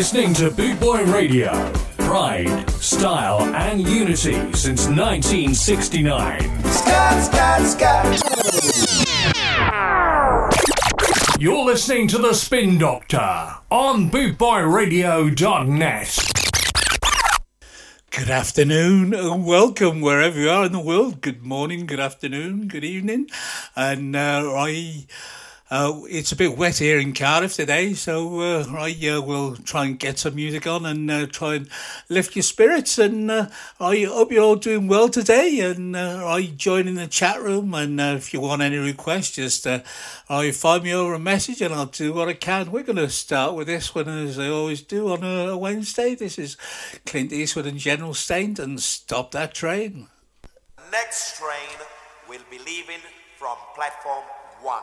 listening to Bootboy Radio. Pride, style, and unity since 1969. Scott, Scott, Scott. You're listening to The Spin Doctor on bootboyradio.net. Good afternoon and welcome wherever you are in the world. Good morning, good afternoon, good evening. And uh, I uh, it's a bit wet here in Cardiff today, so uh, I uh, will try and get some music on and uh, try and lift your spirits. And uh, I hope you're all doing well today. And uh, I join in the chat room. And if you want any requests, just I find me over a message and I'll do what I can. We're going to start with this one as I always do on a Wednesday. This is Clint Eastwood and General Saint and Stop That Train. Next train will be leaving from platform one.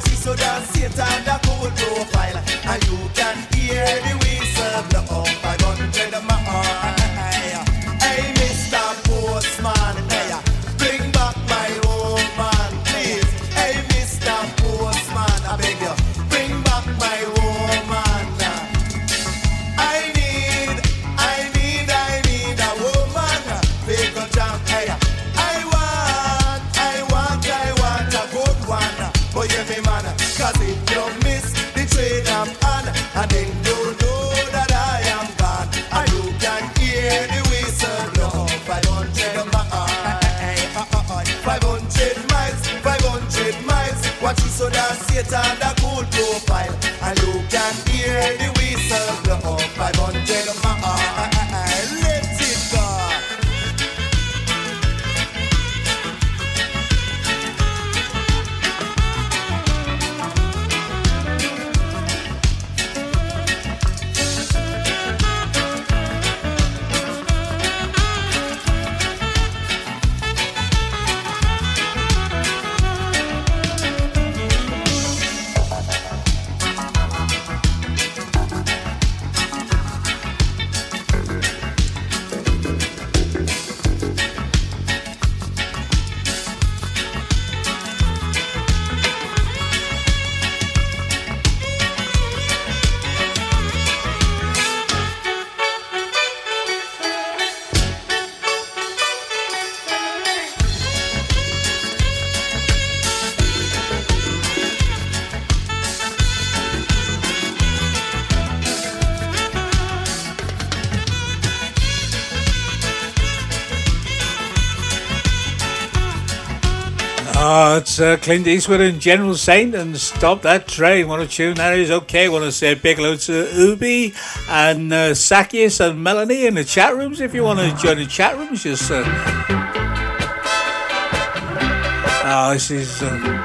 Cause he's so damn Satan that Uh, Clint Eastwood and General Saint and Stop That Train. What a tune that is. Okay, want to say a big hello to Ubi and uh, Sakius and Melanie in the chat rooms. If you want to join the chat rooms, just. Uh... Oh, this is. Uh...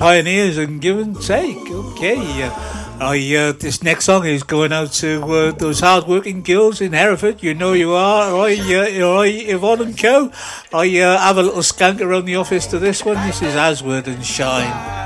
pioneers and give and take. Okay. Uh, I, uh, this next song is going out to uh, those hard-working girls in Hereford. You know you are. I, uh, Yvonne and Co. I have a little skank around the office to this one. This is Aswad and Shine.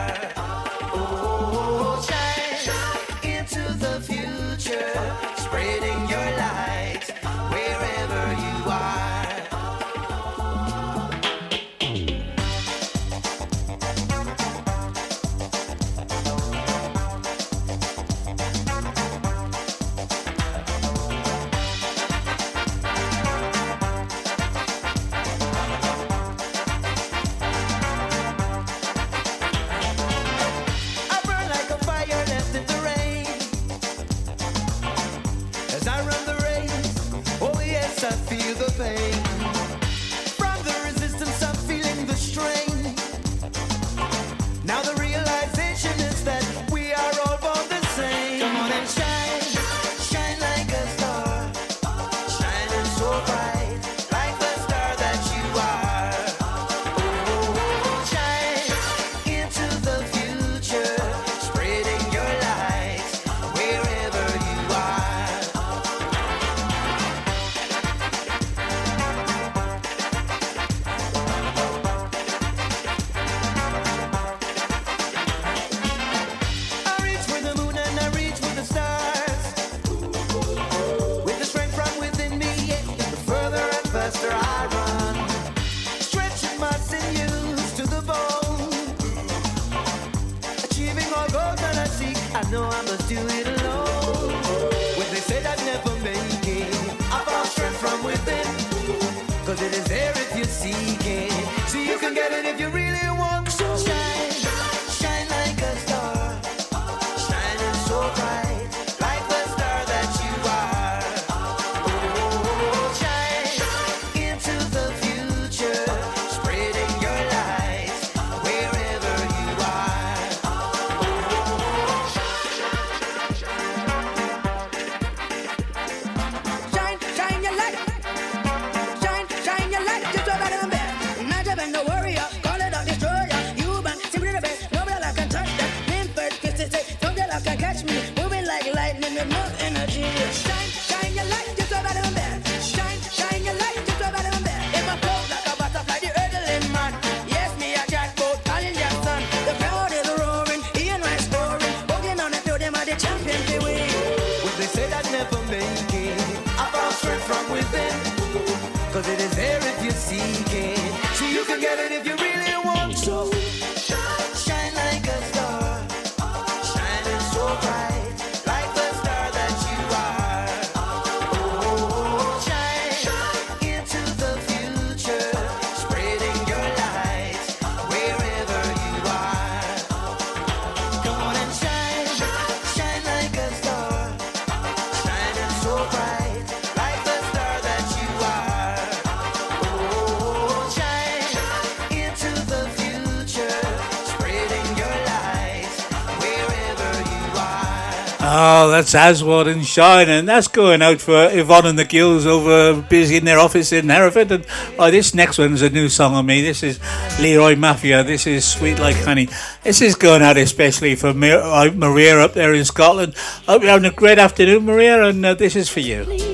That's Aswad and Shine, and that's going out for Yvonne and the Gills over busy in their office in Hereford. And oh, this next one's a new song on me. This is Leroy Mafia. This is Sweet Like Honey. This is going out especially for uh, Maria up there in Scotland. Hope you're having a great afternoon, Maria, and uh, this is for you.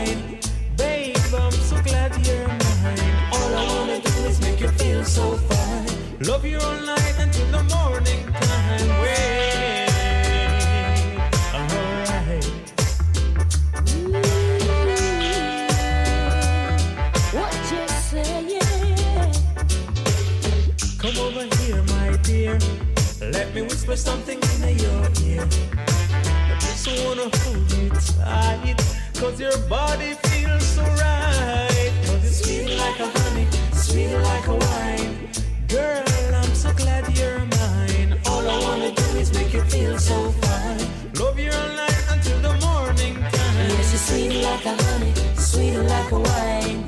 whisper something in your ear. I just wanna hold you tight, cause your body feels so right. Cause it's sweet like a honey, sweet like a wine. Girl, I'm so glad you're mine. All I wanna do is make you feel so fine. Love you all night until the morning time. Yes, you're sweet like a honey, sweet like a wine.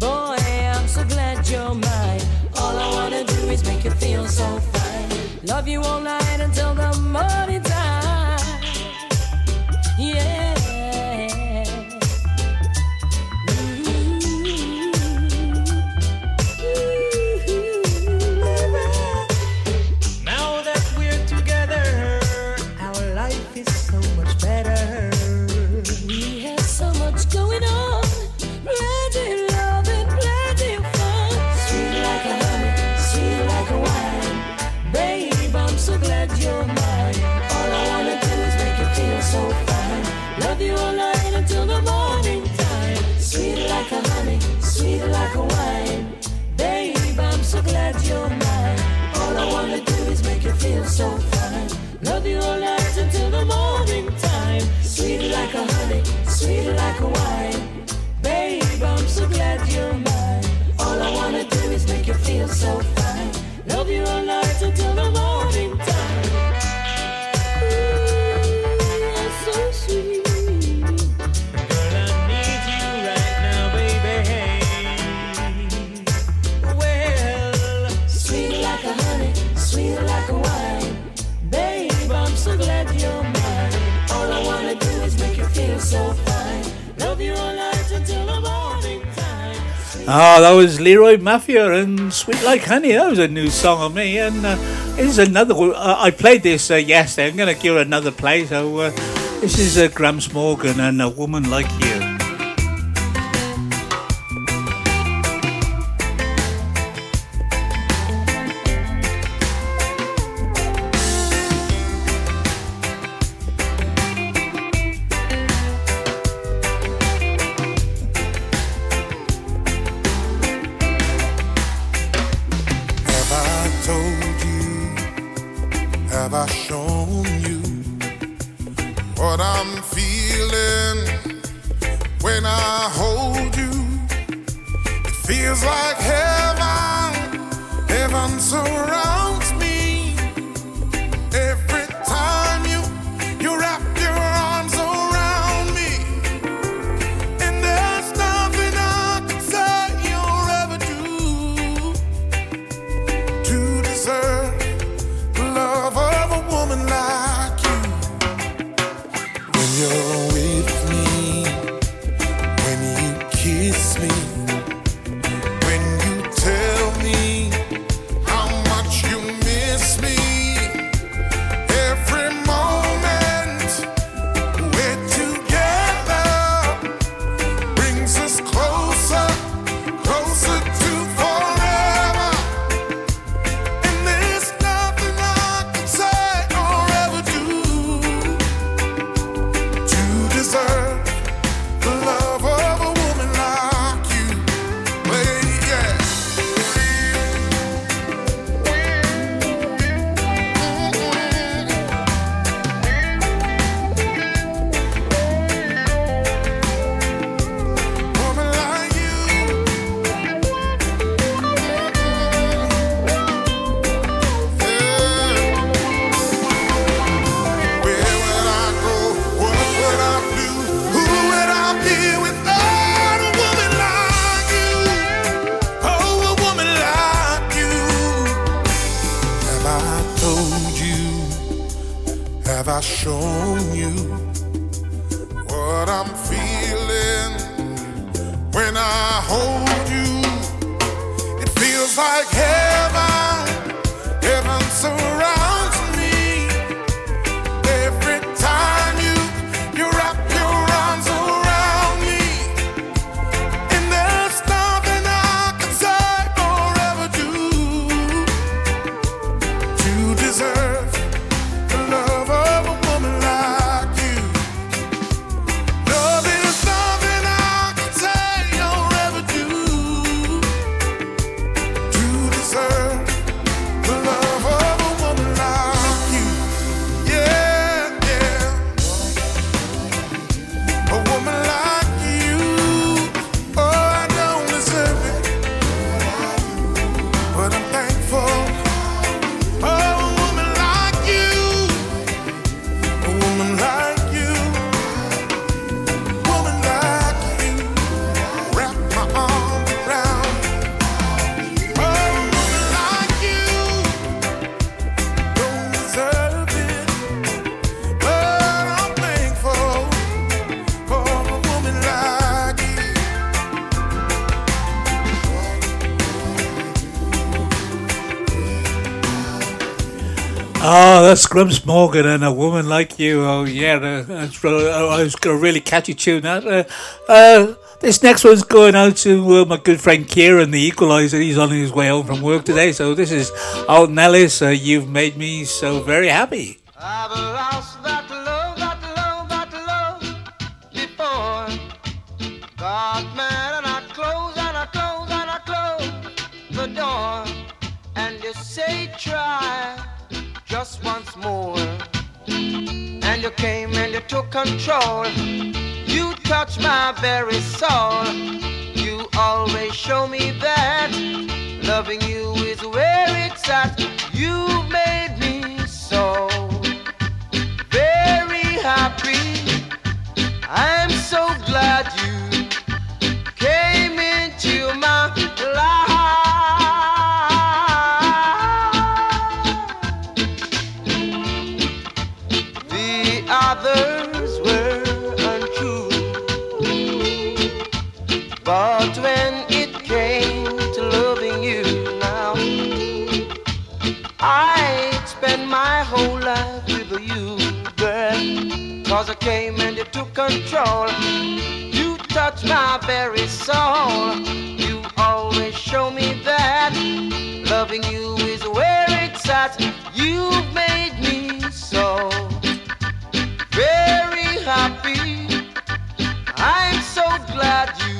Boy, I'm so glad you're mine. All I wanna do is make you feel so fine. Love you all night until the morning. so fine. Love you all night until the morning time. Sweet like a honey, sweet like a wine. Babe, I'm so glad you're mine. All I wanna do is make you feel so fine. Love you all night. Ah, that was Leroy Mafia and Sweet Like Honey. That was a new song of me, and uh, here's another one. Uh, I played this uh, yesterday. I'm going to give it another play. So uh, this is uh, Gramps Morgan and A Woman Like You. Oh, that's Gramps Morgan and a woman like you. Oh, yeah, that's, uh, got a really catchy tune. That uh, uh, this next one's going out to uh, my good friend Kieran, the Equalizer. He's on his way home from work today. So this is Alton Ellis. Uh, you've made me so very happy. Just once more. And you came and you took control. You touched my very soul. You always show me that loving you is where it's at. You made me so very happy. I'm so glad you whole life with you, girl. Cause I came and you took control. You touched my very soul. You always show me that loving you is where it's at. You've made me so very happy. I'm so glad you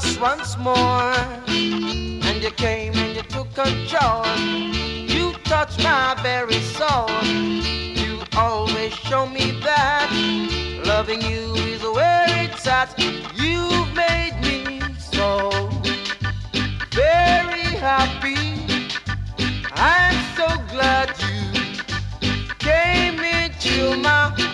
just once more. And you came and you took control. You touched my very soul. You always show me that loving you is where it's at. You've made me so very happy. I'm so glad you came into my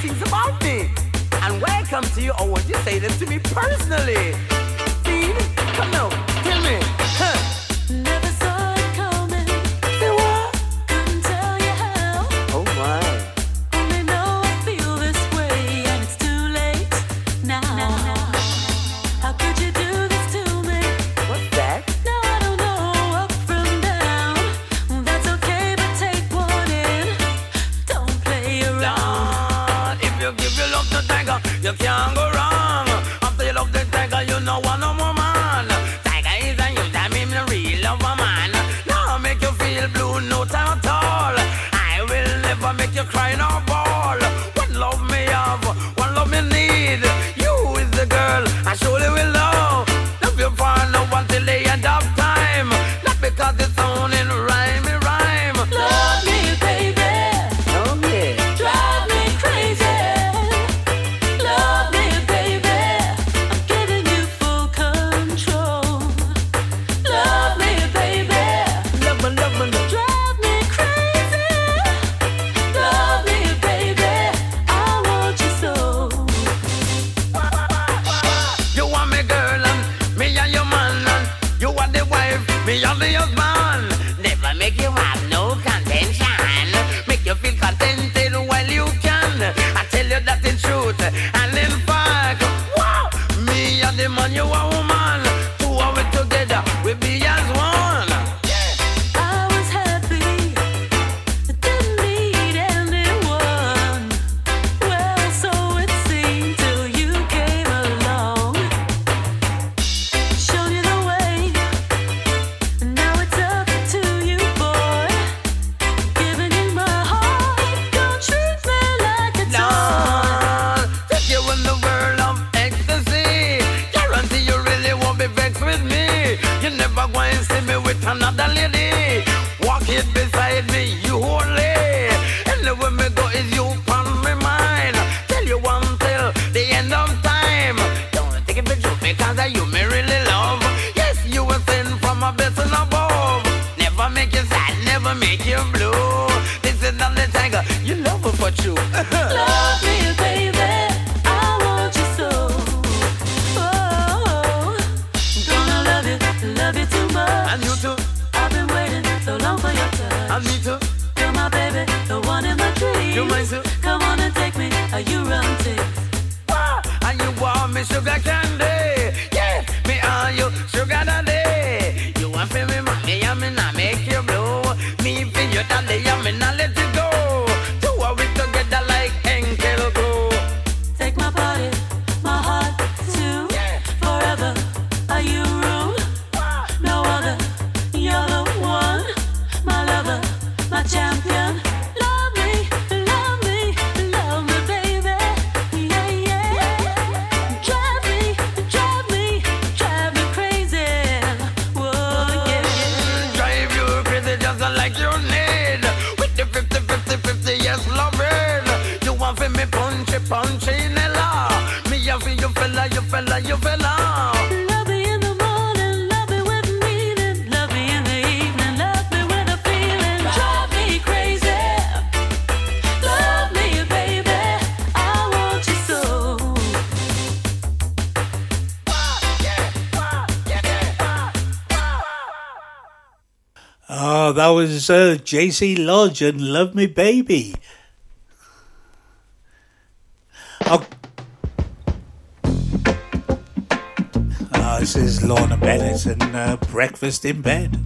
Things about me. And when I come to you, oh, I want you to say them to me personally. See, that JC Lodge and Love Me Baby. Oh. oh this is Lorna Bennett and uh, Breakfast in Bed.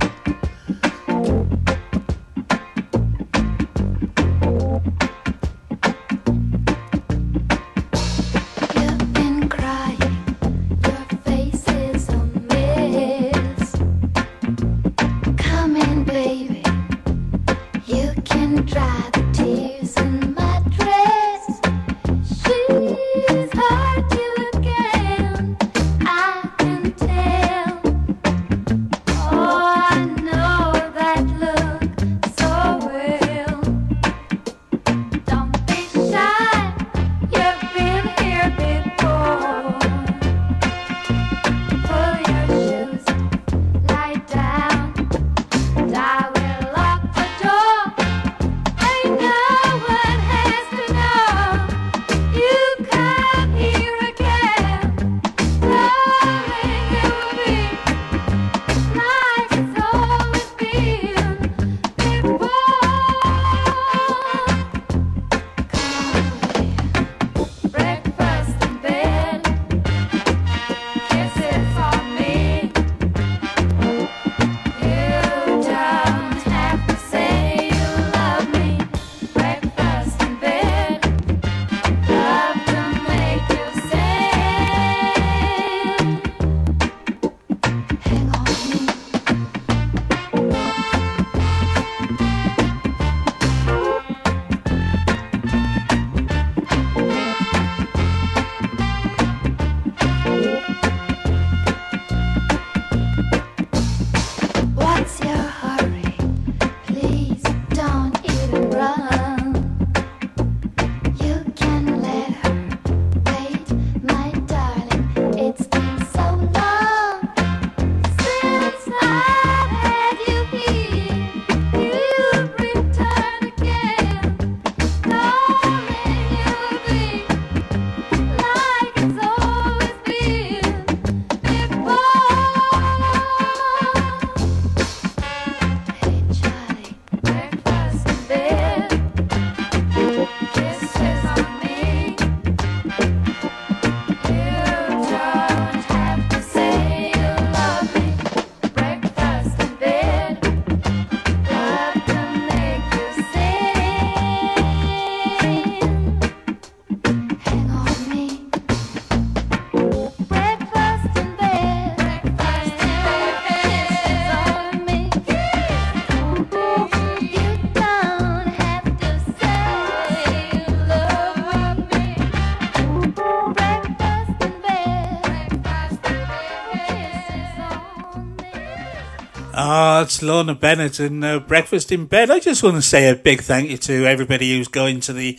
Lorna Bennett and uh, Breakfast in Bed, I just want to say a big thank you to everybody who's going to the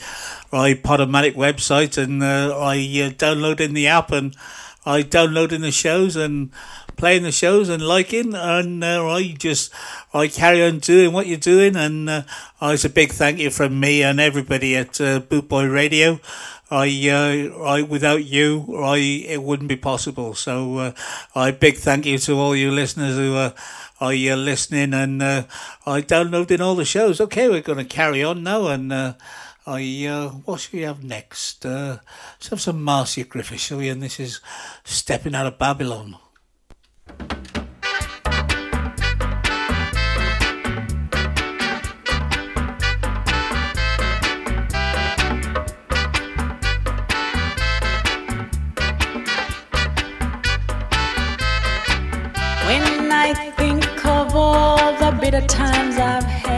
iPodomatic website and uh, I uh, downloading the app and I downloading the shows and playing the shows and liking and uh, I just I carry on doing what you're doing and uh, it's a big thank you from me and everybody at uh, Bootboy Radio. I, uh, I, without you, I, it wouldn't be possible. So, uh, I big thank you to all you listeners who, uh, are you listening? And uh, I downloaded all the shows. Okay, we're going to carry on now. And uh, I uh, what should we have next? Uh, let's have some Marcia Griffiths, shall we? And this is Stepping Out of Babylon. times I've had.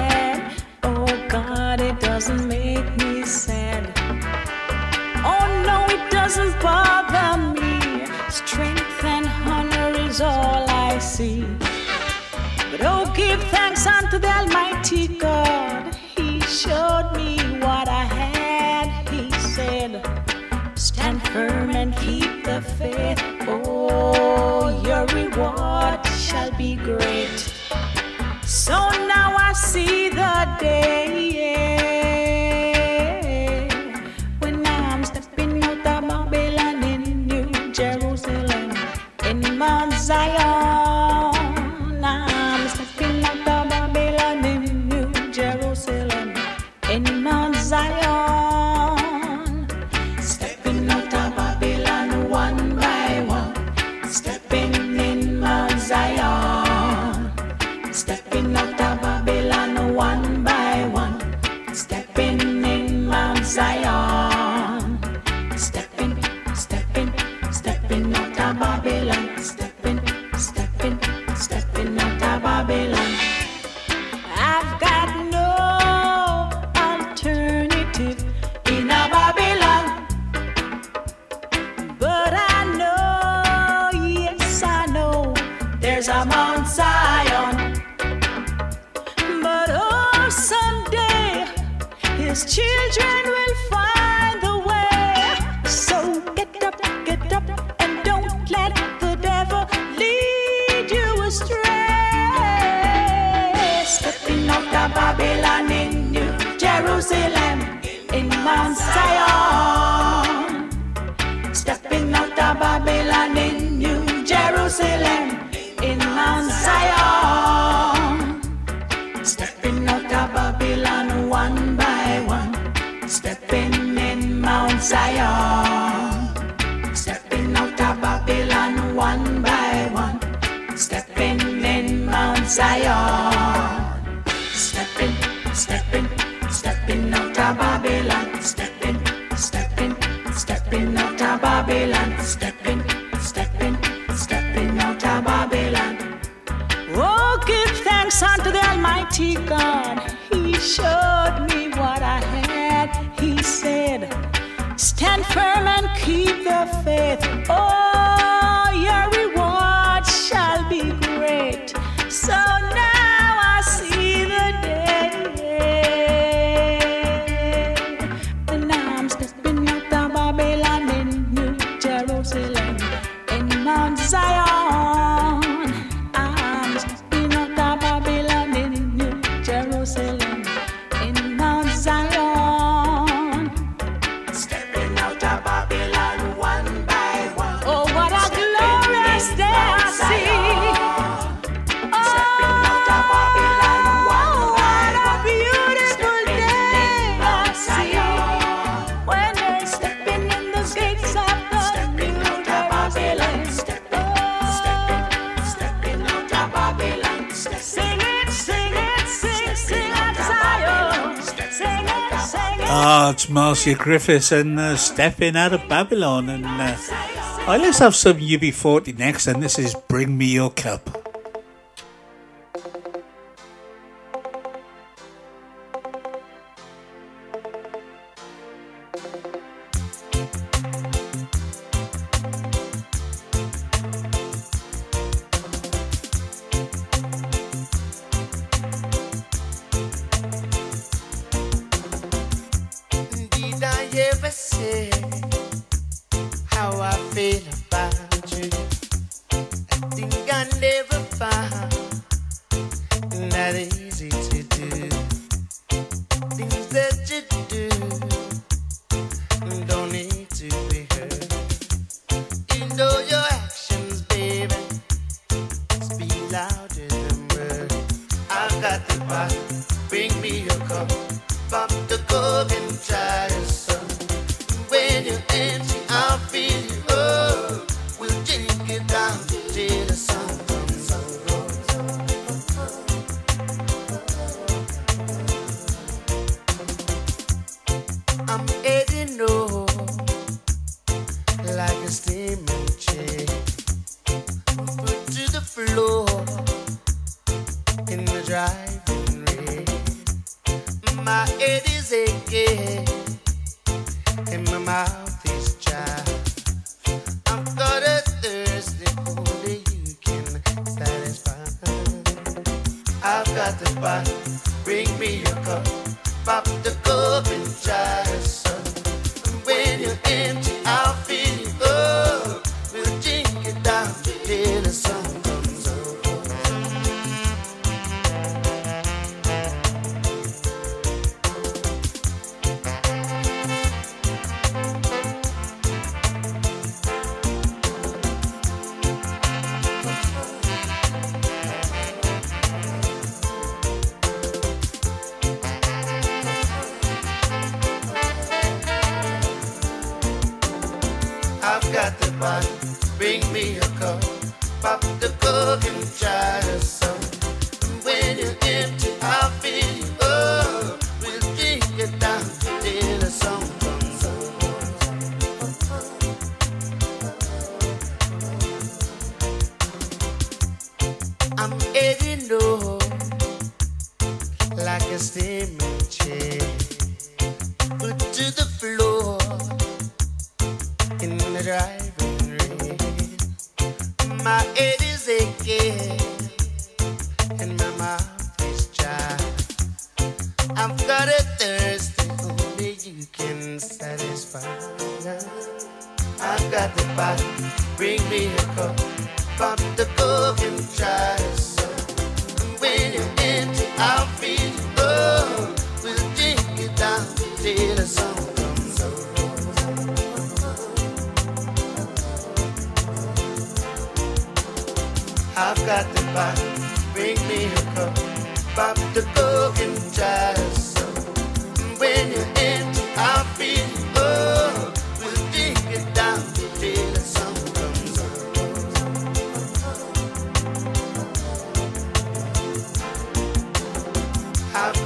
Oh, it's Marcia Griffiths and uh, Stepping Out of Babylon. And uh, right, let's have some UB40 next. And this is Bring Me Your Cup.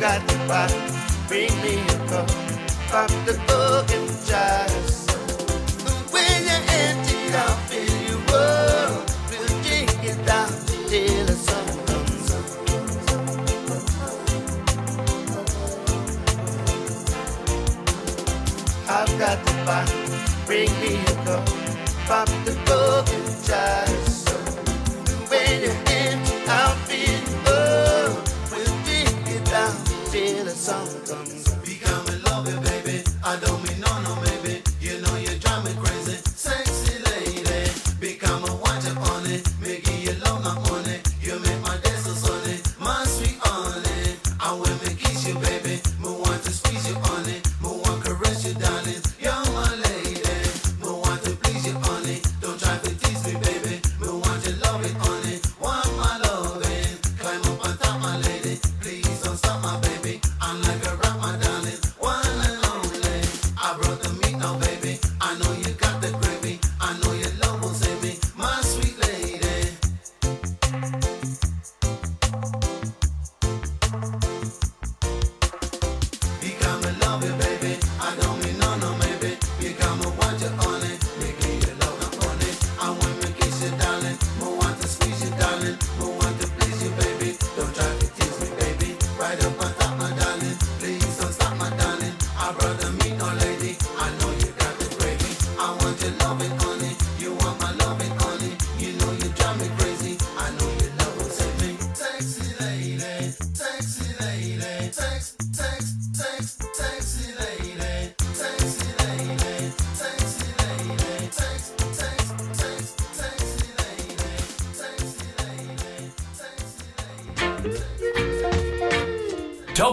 got to buy. Bring me a cup. Pop the fucking jars. When you're empty out, fill your world. We'll drink it down till the sun comes up. I've got to buy. Bring me a cup. Pop the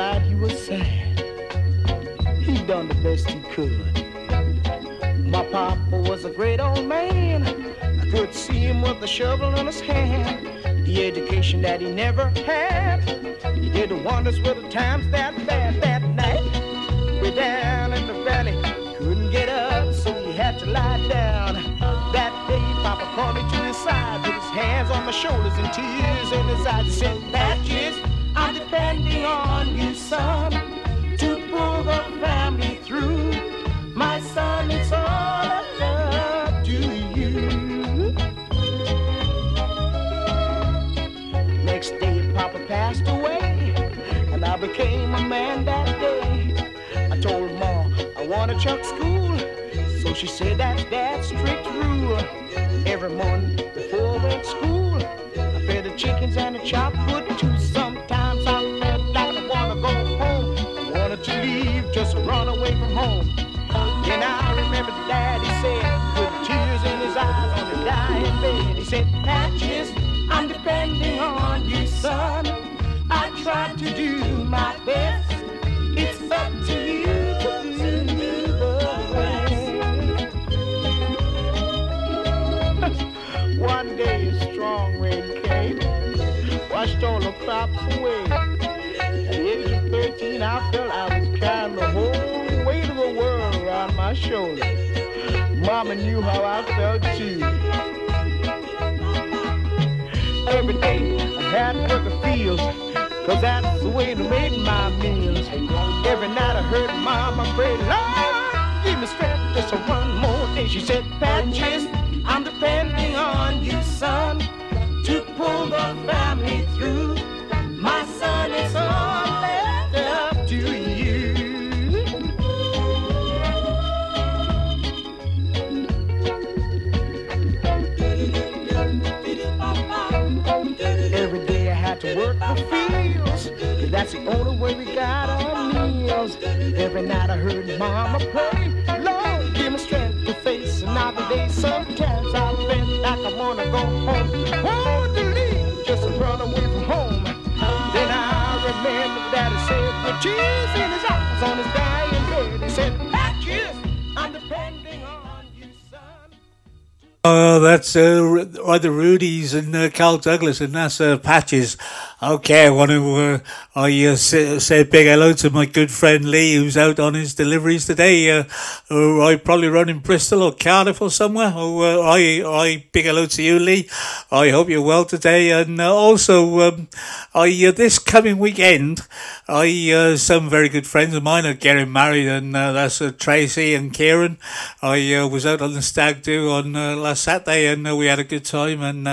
Inside he was sad. He done the best he could. My papa was a great old man. I could see him with a shovel in his hand. The education that he never had. He did wonders with the times that bad that night. Way down in the valley, couldn't get up, so he had to lie down. That day, Papa called me to his side, put his hands on my shoulders and tears in his eyes. He said, Every morning before to school, I fed the chickens and the chopped shoulder. Mama knew how I felt too. Every day I had to work the fields, cause that's the way to make my meals. Every night I heard Mama pray, Lord, give me strength just one more day. She said, Patches, I'm That's the only way we got our meals. Every night I heard Mama pray, Lord, give me strength to face another day. Sometimes I feel like I wanna go home. Want to just run away from home. Then I remember that he said, with tears in his eyes on his dying bed, he said, Patches, I'm depending on you, son. Oh, that's uh, the Rudies and uh, Carl Douglas, and that's uh, Patches. Okay, I want to uh, I uh, say, a big hello to my good friend Lee, who's out on his deliveries today. Uh, uh, I probably run in Bristol or Cardiff or somewhere. Oh, uh, I I big hello to you, Lee. I hope you're well today, and uh, also um, I this coming weekend, I some very good friends of mine are getting married, and that's Tracy and Kieran. I was out on the stag do on last Saturday, and we had a good time, and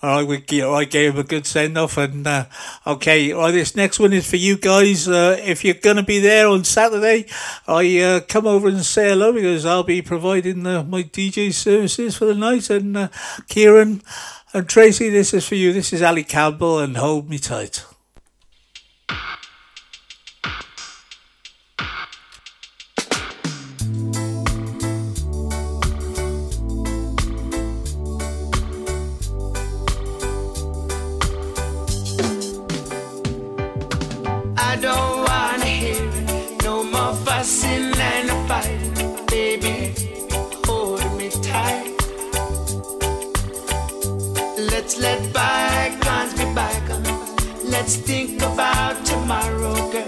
I would I gave him a good send off, and okay, well, this next one is for you guys. Uh, if you're gonna be there on Saturday, I uh, come over and say hello because I'll be providing uh, my DJ services for the night, and uh, Kieran and Tracy, this is for you. This is Ali Campbell, and hold me tight. Let's think about tomorrow, girl.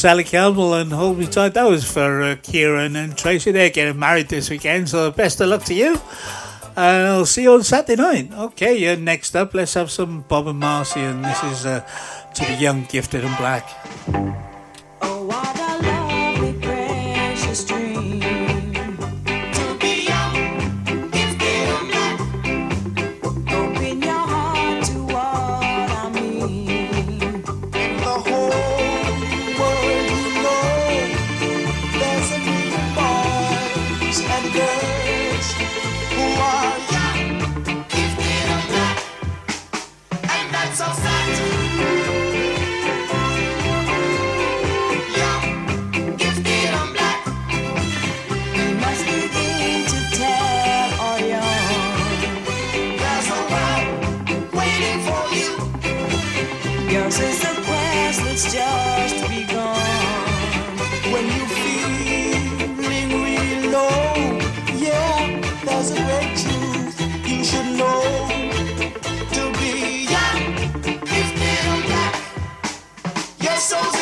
Sally Campbell and Hold Me Tight. That was for uh, Kieran and Tracy. They're getting married this weekend, so best of luck to you. And I'll see you on Saturday night. Okay, yeah. next up, let's have some Bob and Marcia, and this is uh, to the young, gifted, and black. souls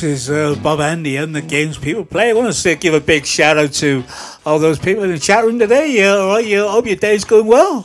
this is uh, Bob Andy and the games people play. I want to give a big shout out to all those people in the chat room today. All right, yeah, hope your day's going well.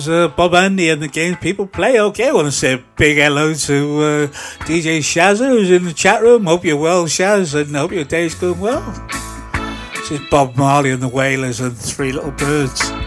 was uh, Bob Andy and the games people play. Okay, I want to say a big hello to uh, DJ Shazza who's in the chat room. Hope you're well, Shaz, and hope your day's going well. This is Bob Marley and the Wailers and Three Little Birds.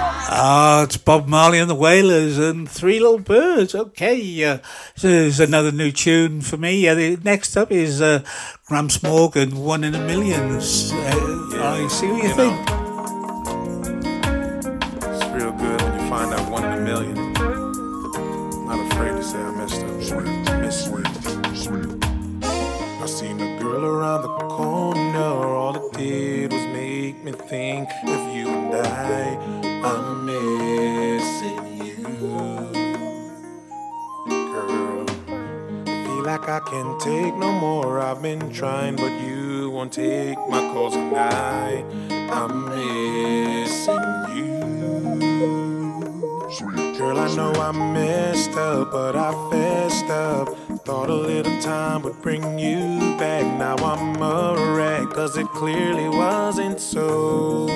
Ah, it's Bob Marley and the Wailers and Three Little Birds. Okay, uh, there's another new tune for me. Uh, the next up is uh, Gramps Morgan, One in a Million. Uh, I see what you, you think. It's real good when you find out one in a million. I'm Not afraid to say I messed up. Sweet, miss sweet, sweet. I seen a girl around the corner. All it did was make me think like I can't take no more. I've been trying, but you won't take my calls, and I, I'm missing you. Girl, I know I messed up, but I fessed up. Thought a little time would bring you back. Now I'm a wreck, cause it clearly wasn't so.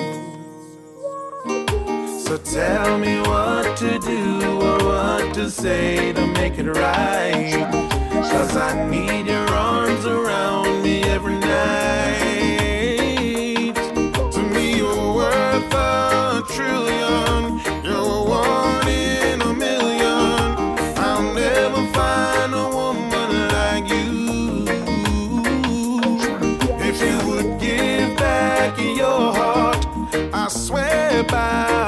So tell me what to do or what to say to make it right. Cause I need your arms around me every night. To me, you're worth a trillion. You're one in a million. I'll never find a woman like you. If you would give back your heart, I swear by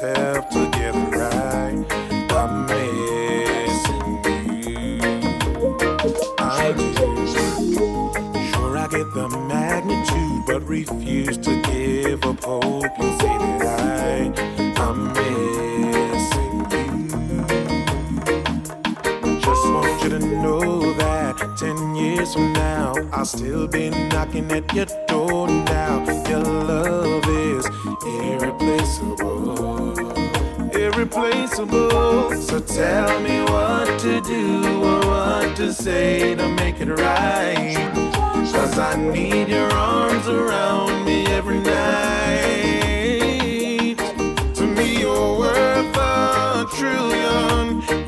yourself together right. I'm missing you. I do. Sure, I get the magnitude, but refuse to give up hope and say that I, I'm missing you. Just want you to know that 10 years from now, I'll still be knocking at your door now. Your love Irreplaceable. So tell me what to do or what to say to make it right. Cause I need your arms around me every night. To me, you're worth a trillion.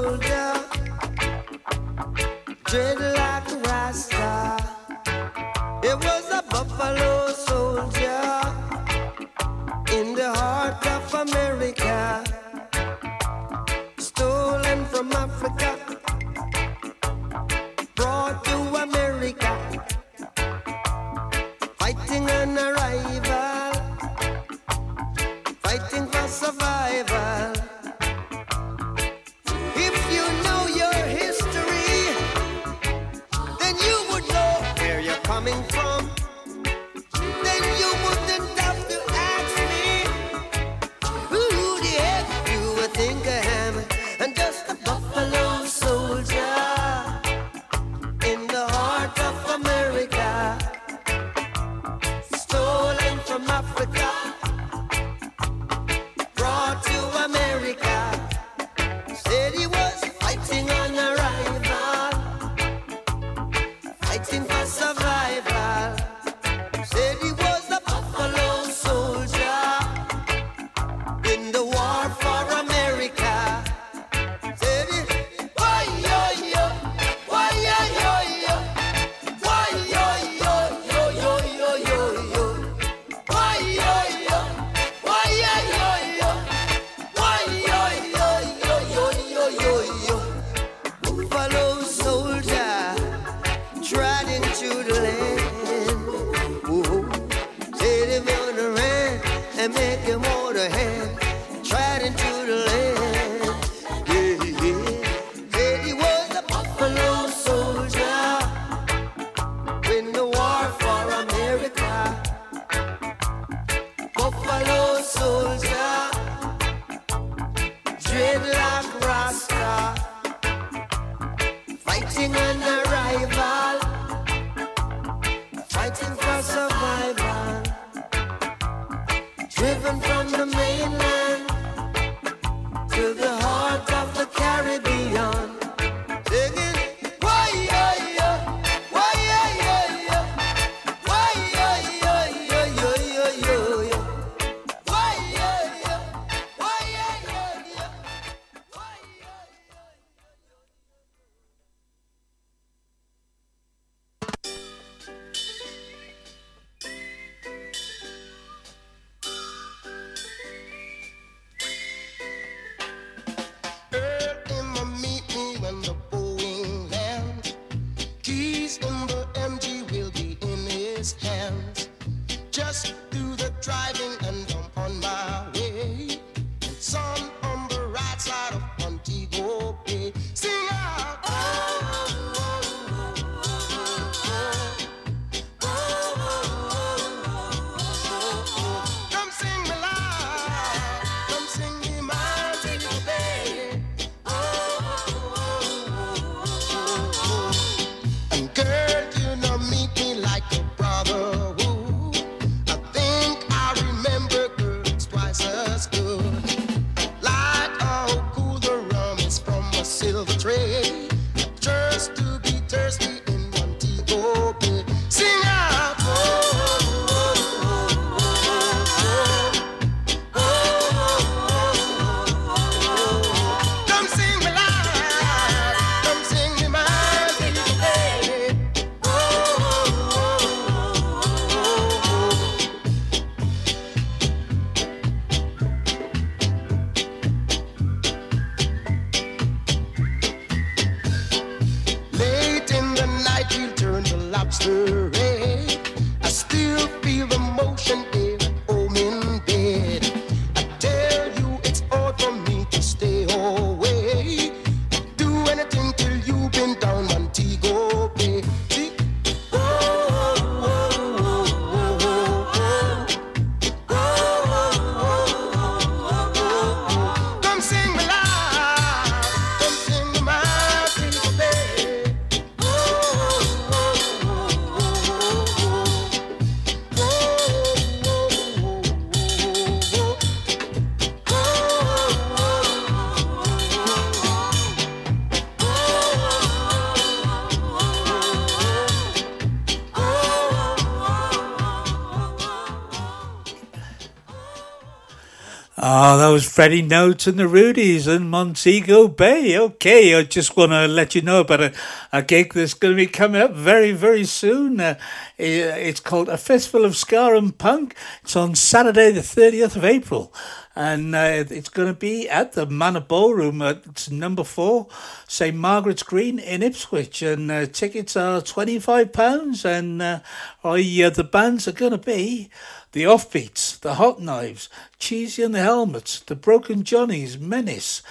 was Freddie Notes and the Rudies and Montego Bay. Okay, I just want to let you know about a, a gig that's going to be coming up very, very soon. Uh, it's called A Festival of Ska and Punk. It's on Saturday, the 30th of April. And uh, it's going to be at the Manor Ballroom at number four, St. Margaret's Green in Ipswich. And uh, tickets are £25. And uh, I, uh, the bands are going to be the Offbeats, the Hot Knives, Cheesy and the Helmets, the Broken Johnnies, Menace,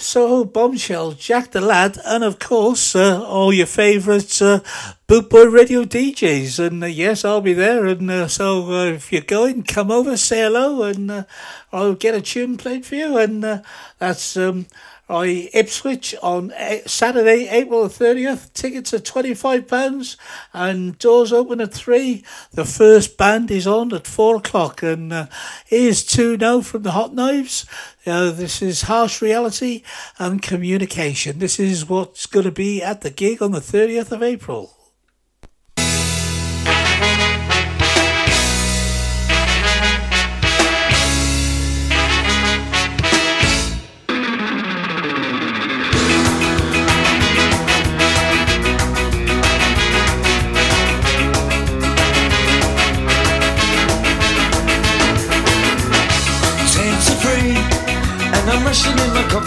Soho Bombshell, Jack the Lad, and of course, uh, all your favourites, uh, Boot Boy Radio DJs. And uh, yes, I'll be there. And uh, so uh, if you're going, come over, say hello, and uh, I'll get a tune played for you. And uh, that's um, I Ipswich on Saturday, April the 30th. Tickets are £25 and doors open at 3. The first band is on at 4 o'clock. And uh, here's two now from the Hot Knives. Uh, this is Harsh Reality and Communication. This is what's going to be at the gig on the 30th of April.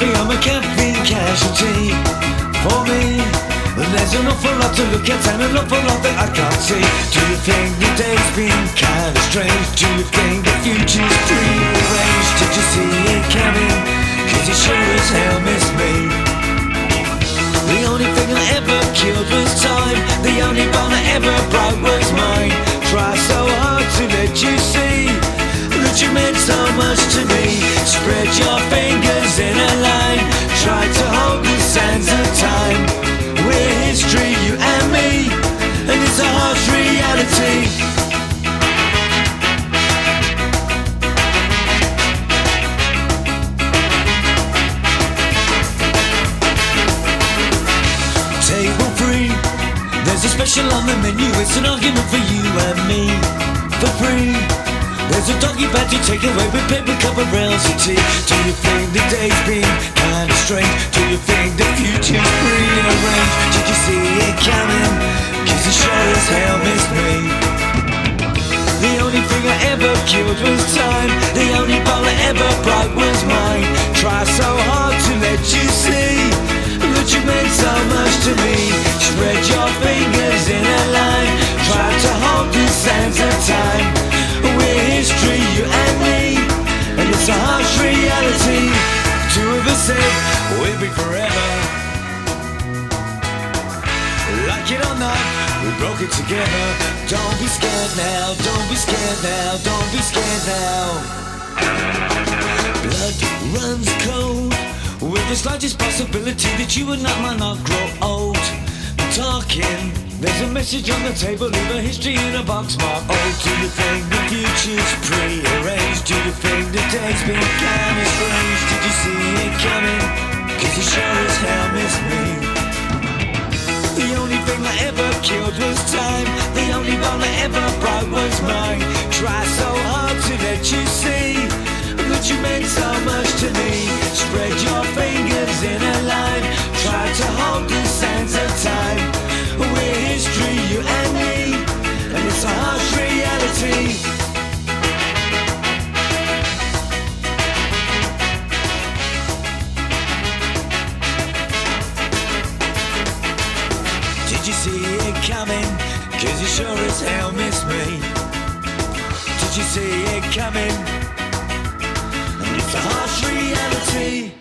I'm a caffeine casualty. For me, there's an awful lot to look at and an awful lot that I can't see. Do you think the day's been kind of strange? Do you think the future's prearranged? Did you see it coming? Cause you sure as hell missed me. The only thing I ever killed was time. The only bone I ever broke was mine. Try so hard to let you see that you meant so much to me. Spread your fingers on the menu. It's an argument for you and me. For free. There's a doggy bag to take away with paper of rounds of tea. Do you think the day's been kinda strange? Do you think the future's prearranged? Did you see it coming? Cause it sure as hell missed me. The only thing I ever killed was time. The only ball I ever broke was mine. Try so hard to let you see that you meant so much to me. Spread your fingers in a line. Try to hold the sands of time. We're history, you and me, and it's a harsh reality. Two of us said we'll be forever. Like it or not, we broke it together. Don't be scared now, don't be scared now, don't be scared now. Blood runs cold with the slightest possibility that you and I might not grow old. Talking, there's a message on the table, leave a history in a box marked old. Do you think the future's prearranged? Do you think the day's been kind of strange? Did you see it coming? Cause you sure as hell missed me. The only thing I ever killed was time. The only bone I ever broke was mine. Try so hard to let you see that you meant so much to me. Spread your fingers in a line. Try to hold the sands of time. We're history, you and me, and it's a harsh reality. Did you see it coming? Cause you sure as hell missed me. Did you see it coming? And it's a harsh reality.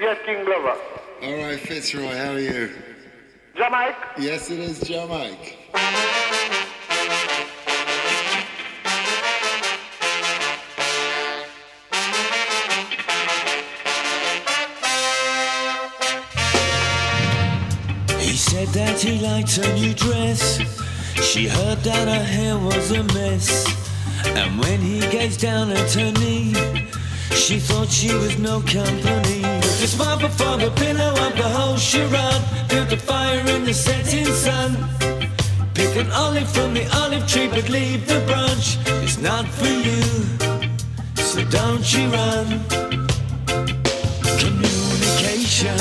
Yes, King Glover. All right, Fitzroy, how are you? Jamaica? Yes, it is Jamaica. He said that he liked her new dress. She heard that her hair was a mess. And when he gazed down at her knee, she thought she was no company. A smile before the pillow of the whole charade. Built a fire in the setting sun. Pick an olive from the olive tree, but leave the branch. It's not for you, so don't you run. Communication.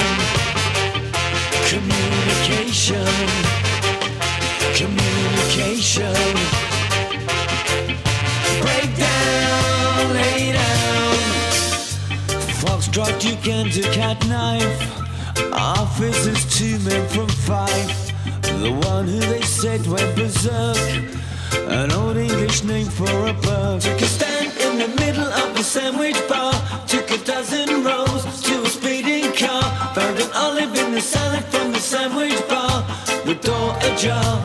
Communication. Communication. Foxtrot, you can do cat knife. Officers, two men from five. The one who they said went berserk. An old English name for a bird. Took a stand in the middle of the sandwich bar. Took a dozen rolls to a speeding car. Found an olive in the salad from the sandwich bar. The door ajar,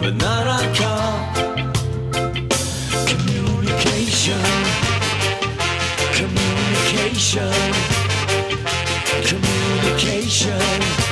but not our car. Communication. Communication.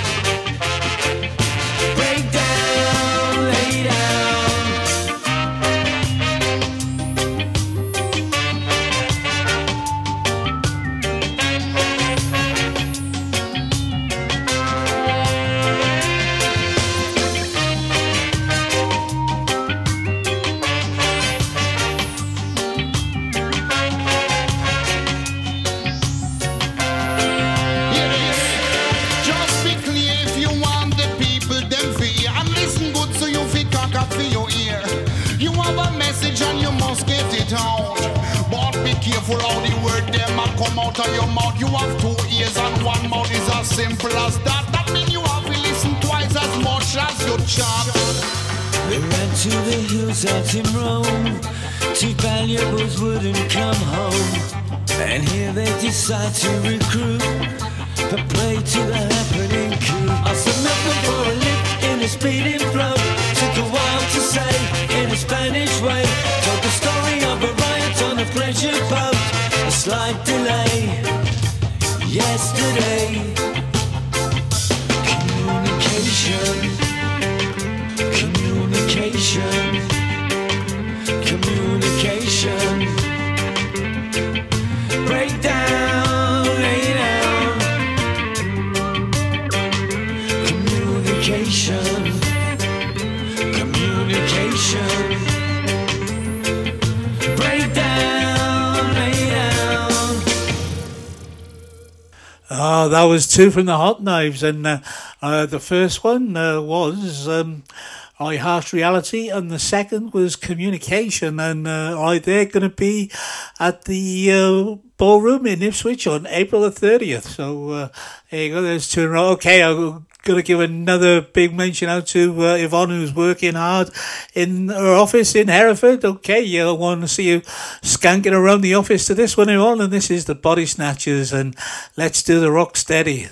two from the Hot Knives, and uh, uh, the first one uh, was um, I Harsh Reality, and the second was Communication. And uh, I they're going to be at the uh, ballroom in Ipswich on April the 30th. So there you go, there's two in a row. Okay, I'll got to give another big mention out to uh, Yvonne, who's working hard in her office in Hereford. Okay, you don't want to see you skanking around the office to this one, Yvonne. And this is the Bodysnatchers, and let's do the rock steady.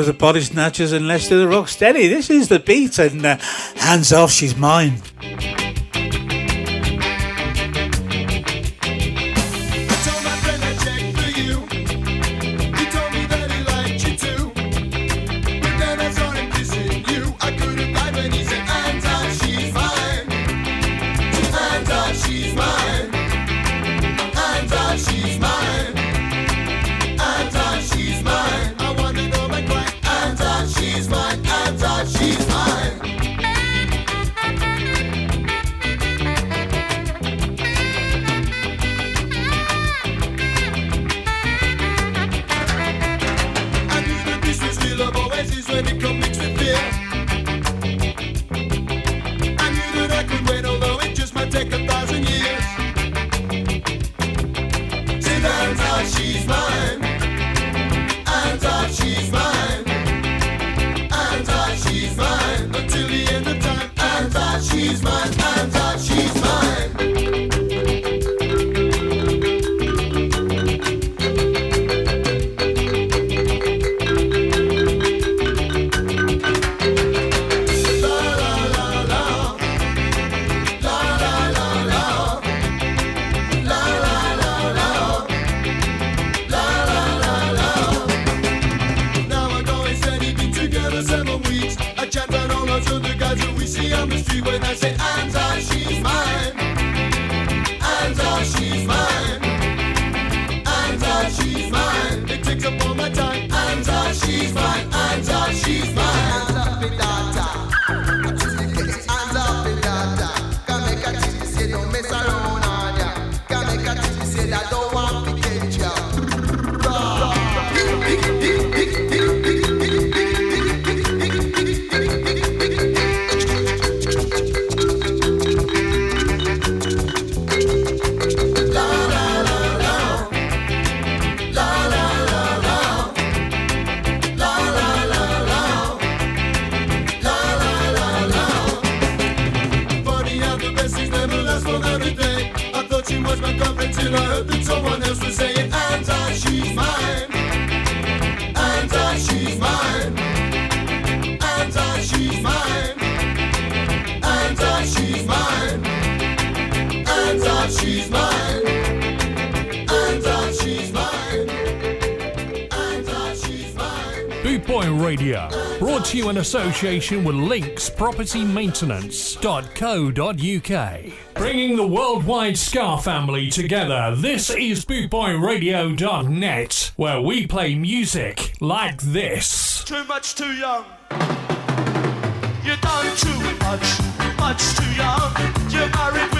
was the Bodysnatchers and Let's Do the Rocksteady. This is the beat and uh, hands off, she's mine. Radio. Brought to you in association with Links Property Maintenance.co.uk. Bringing the worldwide Ska family together, this is BootboyRadio.net, where we play music like this. Too much, too young. You done too much, much too young. You're married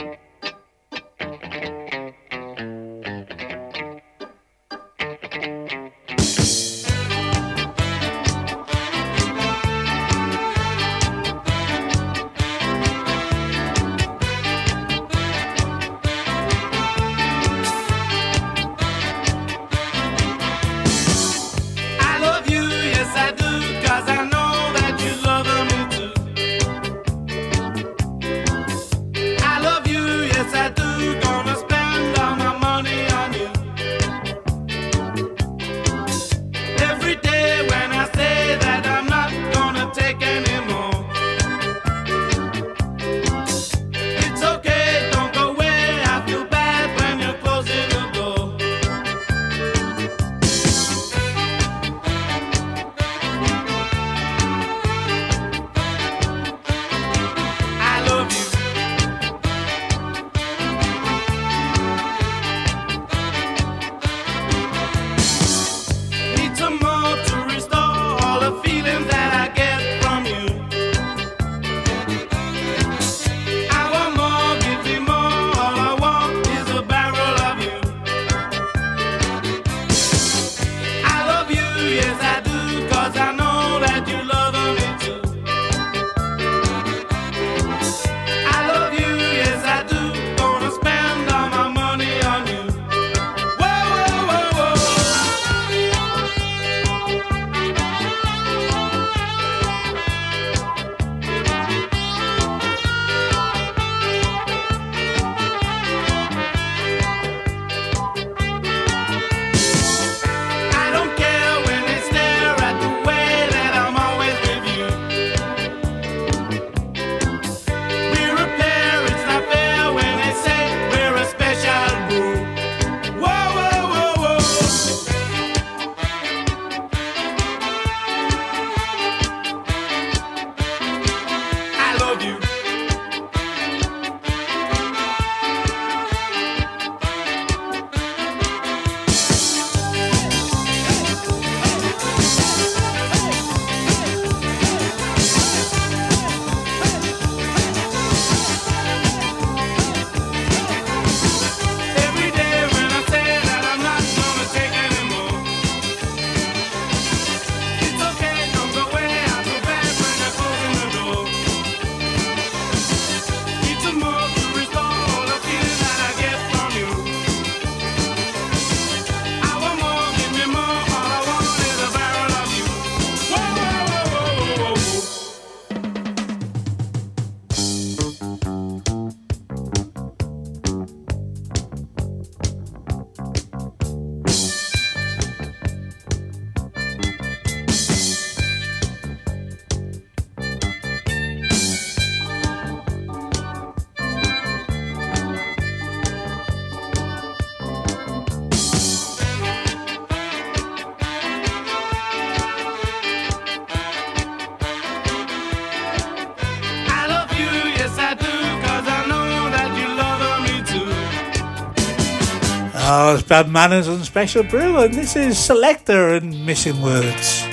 Bad Manners and Special Brew, and this is Selecter and Missing Words.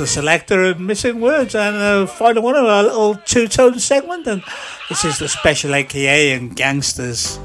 the Selecter of Missing Words and a final one of our little two tone segment. And this is the Special AKA and Gangsters.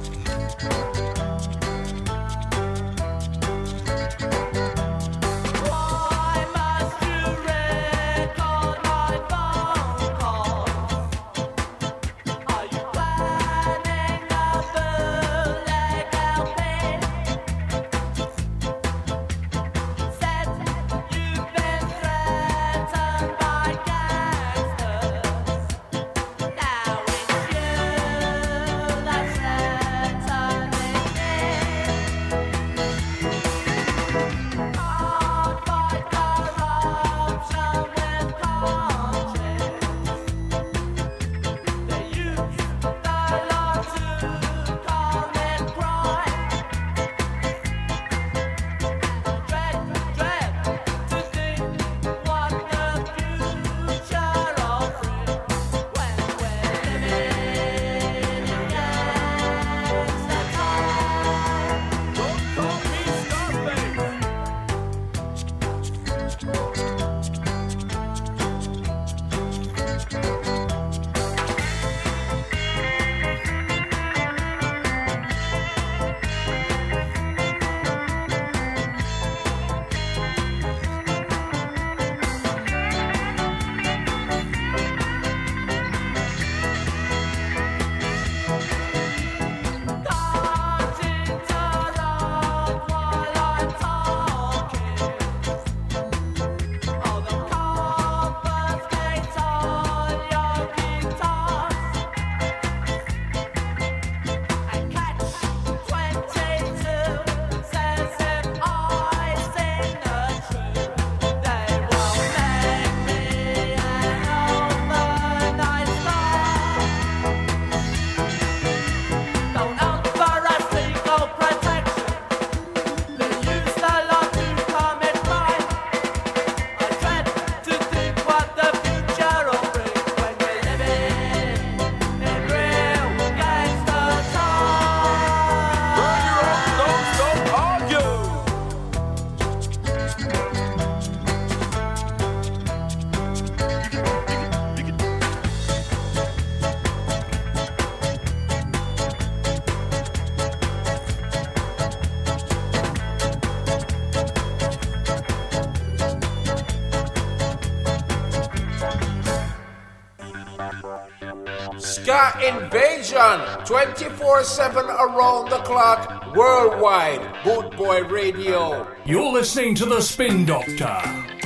24 7 around the clock worldwide. Boot Boy Radio. You're listening to The Spin Doctor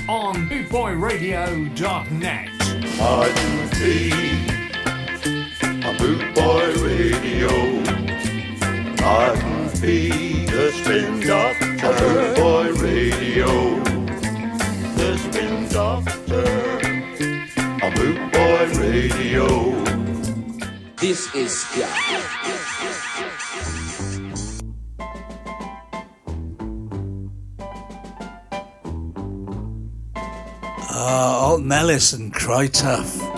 on bootboyradio.net. R2P, a boot boy radio. R2P, the spin doctor, This is Jah. Ah, Alton Ellis and Cry Tough.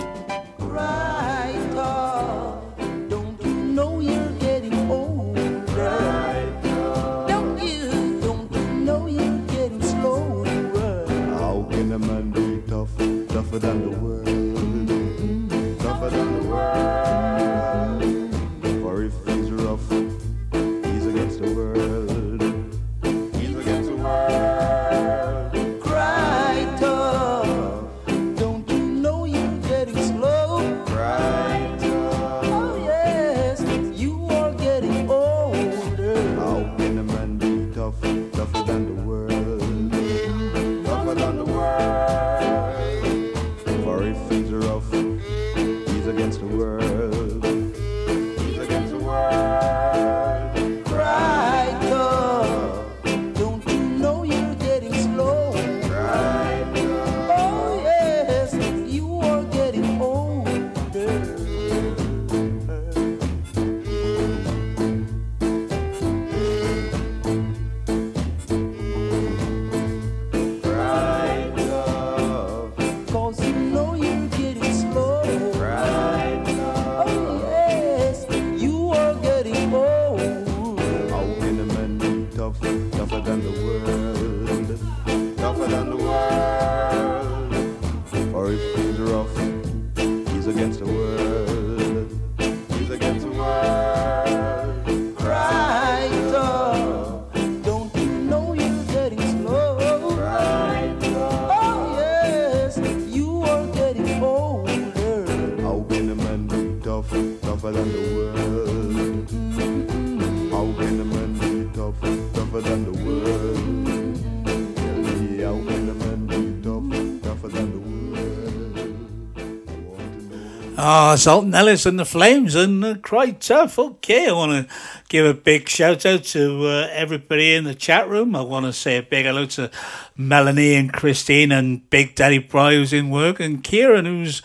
Ah, Alton Ellis and the Flames and uh, Cry Tough. Okay, I want to give a big shout out to uh, everybody in the chat room. I want to say a big hello to Melanie and Christine and Big Daddy Bry who's in work and Kieran who's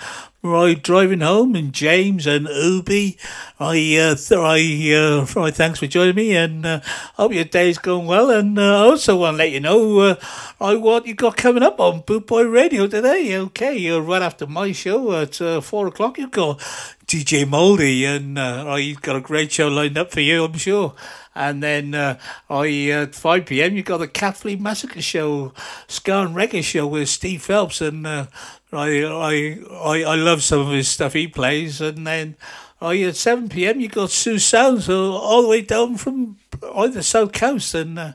right driving home and James and Ubi. I uh, I uh, right, thanks for joining me and uh, hope your day's going well. And uh, I also want to let you know uh, I what you got coming up on Boot Boy Radio today. Okay, uh, right after my show at uh, four o'clock, you've got DJ Moldy, and uh, I got a great show lined up for you, I'm sure. And then uh, I at five pm you've got the Catholic Massacre show, Ska and Reggae show with Steve Phelps, and uh, I I I I love some of his stuff he plays. And then I at seven pm you got Sue Sounds all the way down from either South Coast, and uh,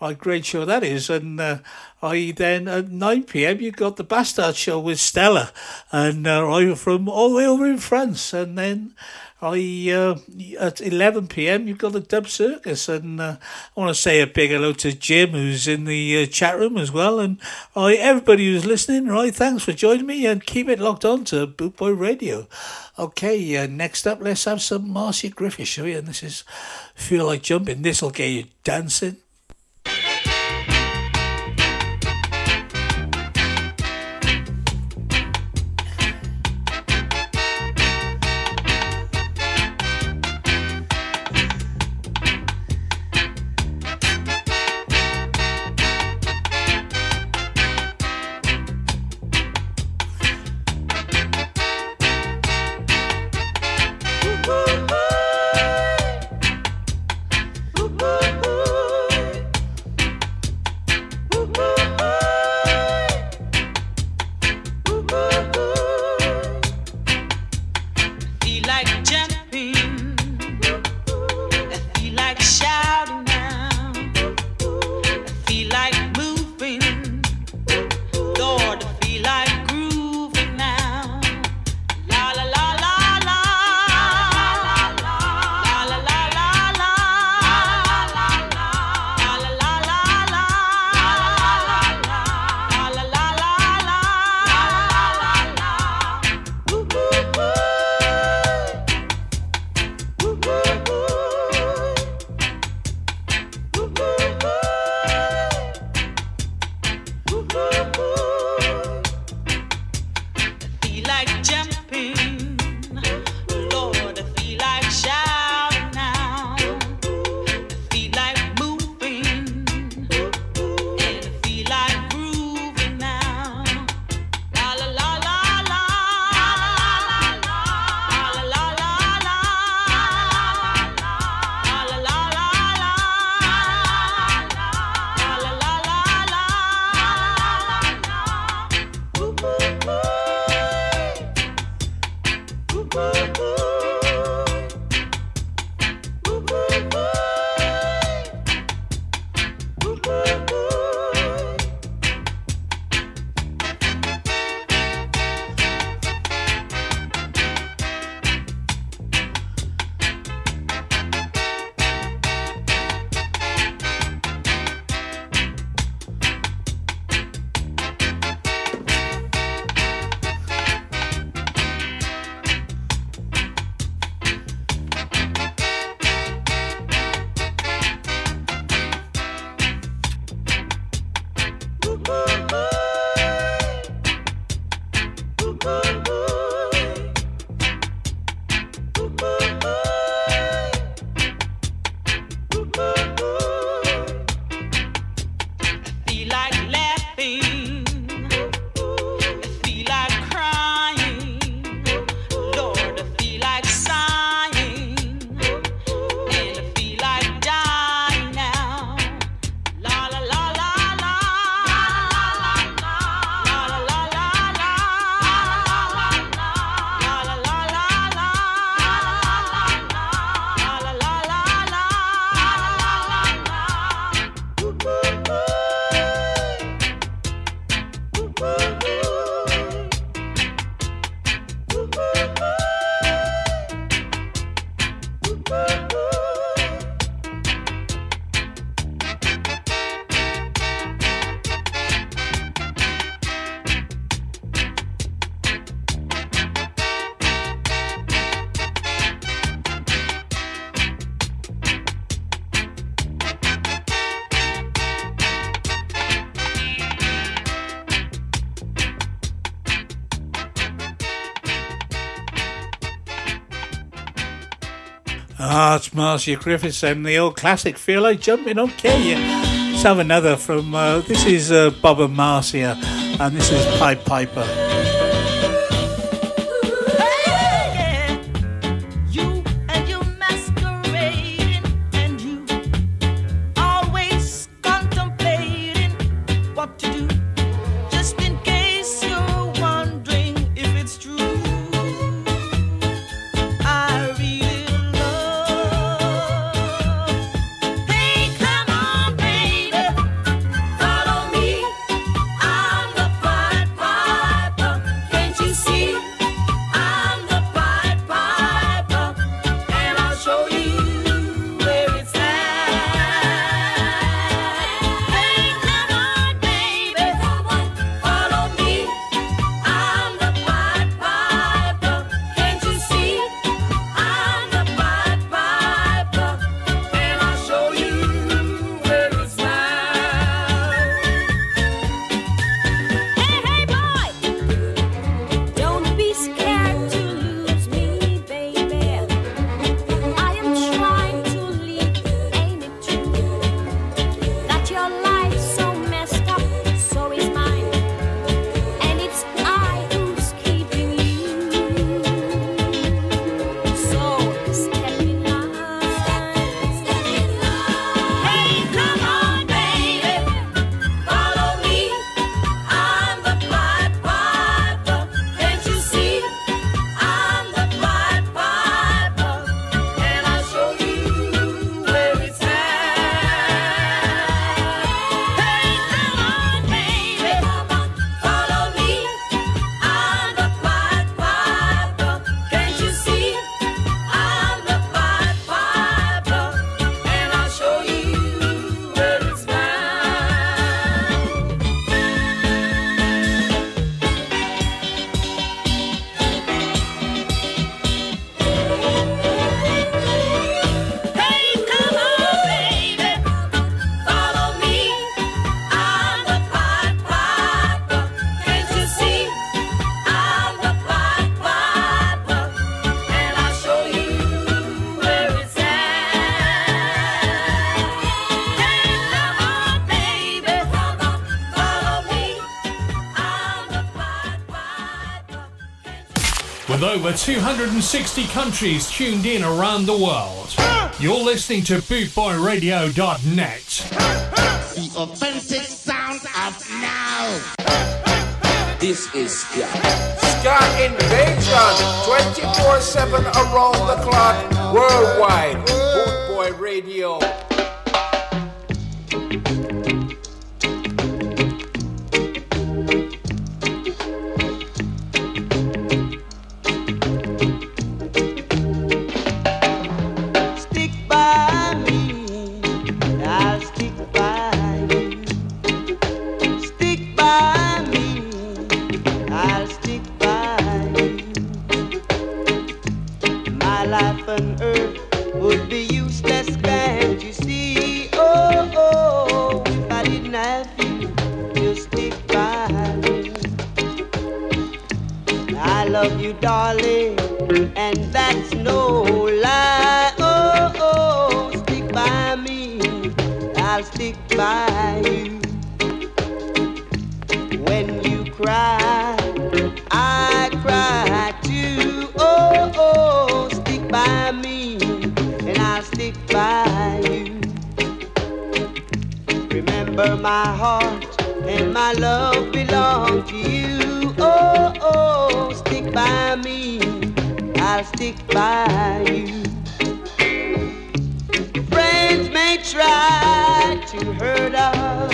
a great show that is. And uh, I then at nine pm you got the Bastard show with Stella, and uh, I from all the way over in France, and then. I uh, at eleven p.m. you've got the Dub Circus, and uh, I want to say a big hello to Jim who's in the uh, chat room as well, and I everybody who's listening. Right, thanks for joining me, and keep it locked on to Boot Boy Radio. Okay, uh, next up, let's have some Marcia Griffith, shall we? And this is Feel Like Jumping. This will get you dancing. Ah, it's Marcia Griffiths and the old classic Feel Like Jumping on Kenya. Let's have another from, uh, this is uh, Bob and Marcia, and this is Pied Piper. Over 260 countries tuned in around the world, you're listening to BootboyRadio.net. The offensive sound of now. This is Ska. Ska Invasion 24 7 around the clock worldwide. Boot Boy Radio. I'll stick by you. When you cry, I cry too. Oh, oh, stick by me, and I'll stick by you. Remember my heart and my love belong to you. Oh, oh, stick by me, I'll stick by you. Friends may try hurt us,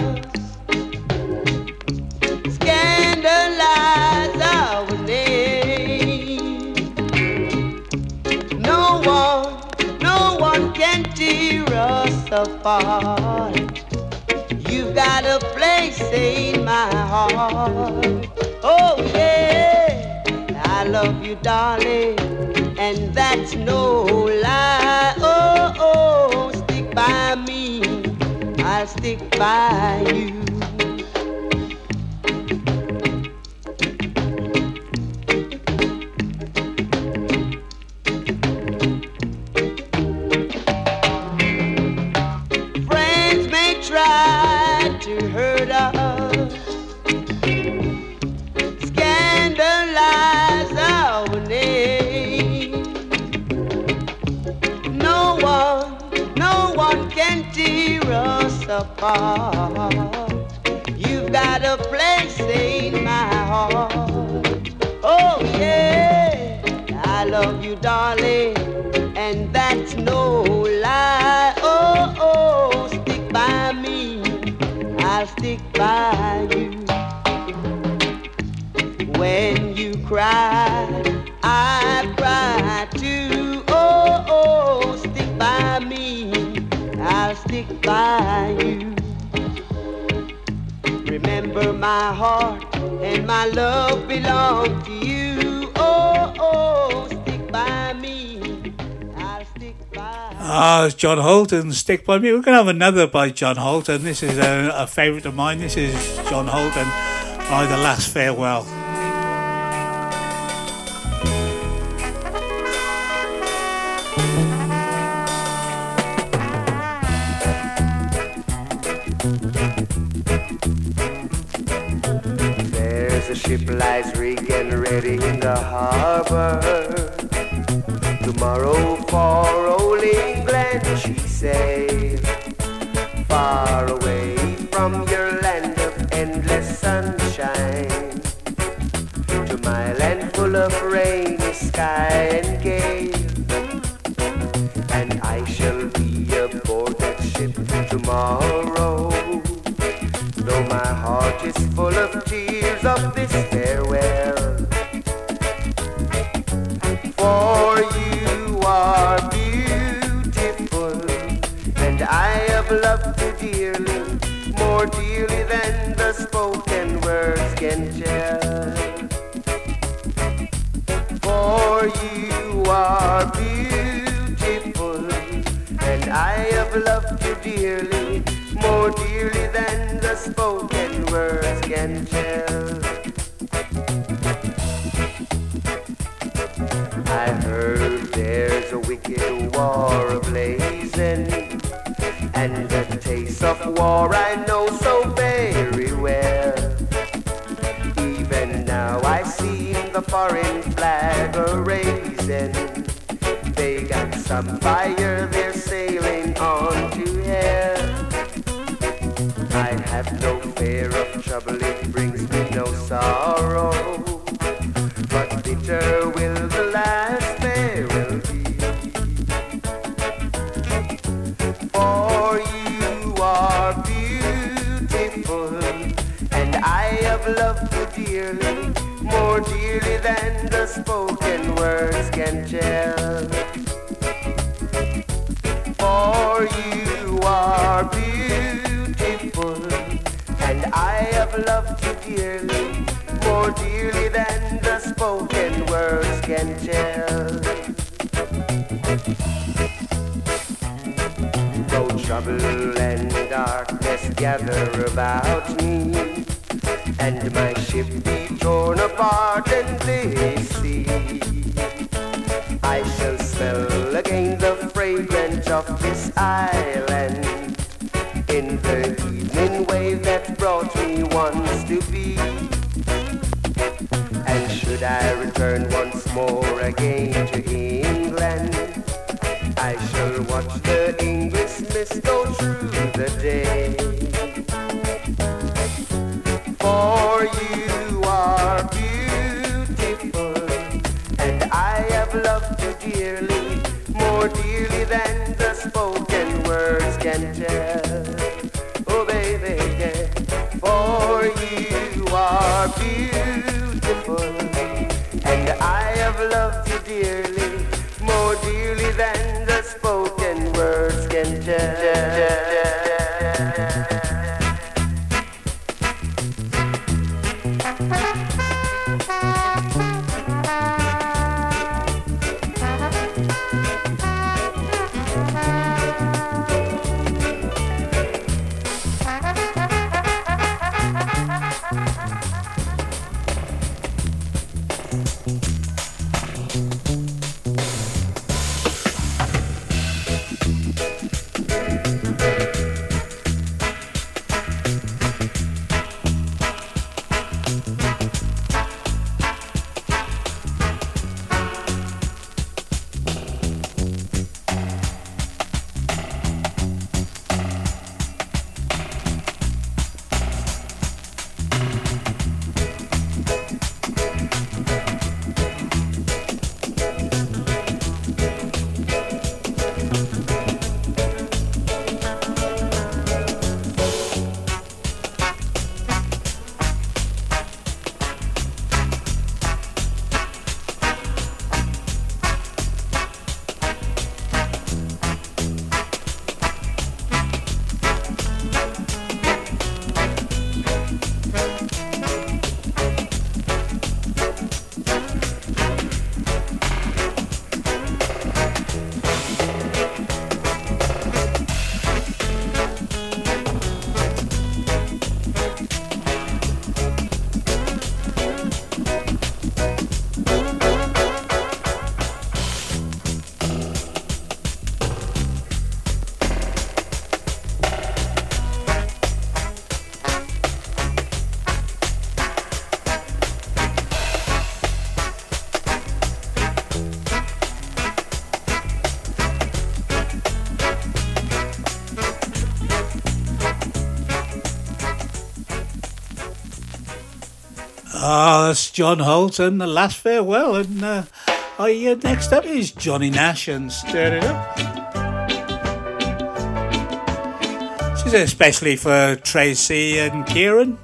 scandalize our name. No one, no one can tear us apart. You've got a place in my heart. Oh yeah, I love you, darling, and that's no lie. Stick by you. John Holt, Stick by Me. We're going to have another by John Holt. This is a, a favourite of mine. This is John Holt by The Last Farewell. There's a ship lies rigged and ready in the harbor. Tomorrow for safe, far away. and the taste of war I know so very well. Even now I see the foreign flag a raising. They got some fire, they're sailing on to hell. I have no fear of trouble, it brings me no sorrow. trouble and darkness gather about me, and my ship be torn apart and laid. John Holt and the last farewell. And uh, I, uh, next up is Johnny Nash and Stir It Up. This is especially for Tracy and Kieran.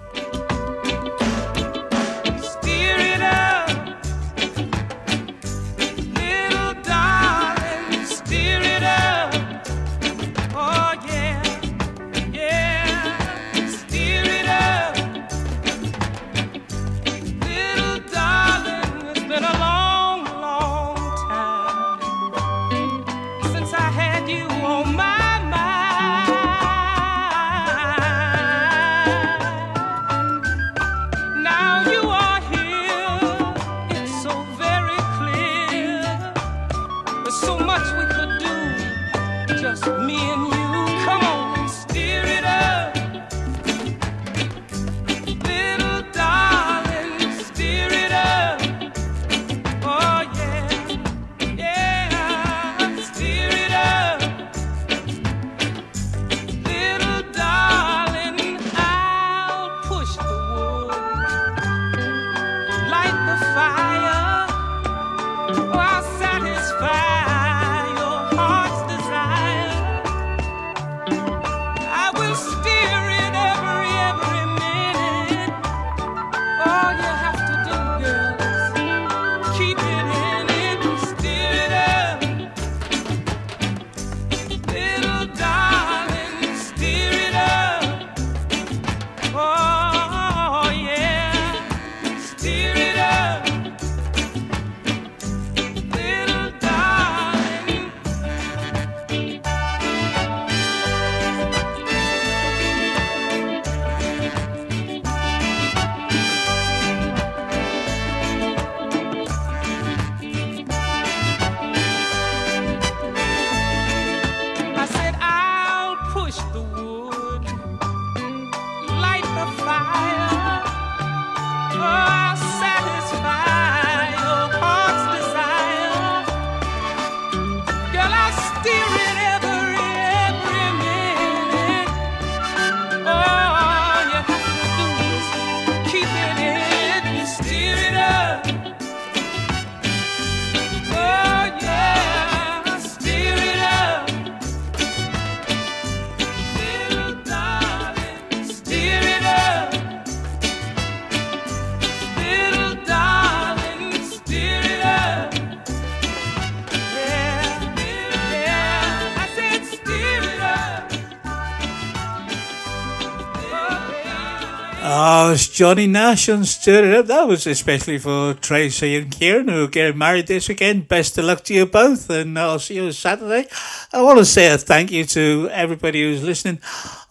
Johnny Nash and Stir It Up. That was especially for Tracy and Kieran who are getting married this weekend. Best of luck to you both, and I'll see you on Saturday. I want to say a thank you to everybody who's listening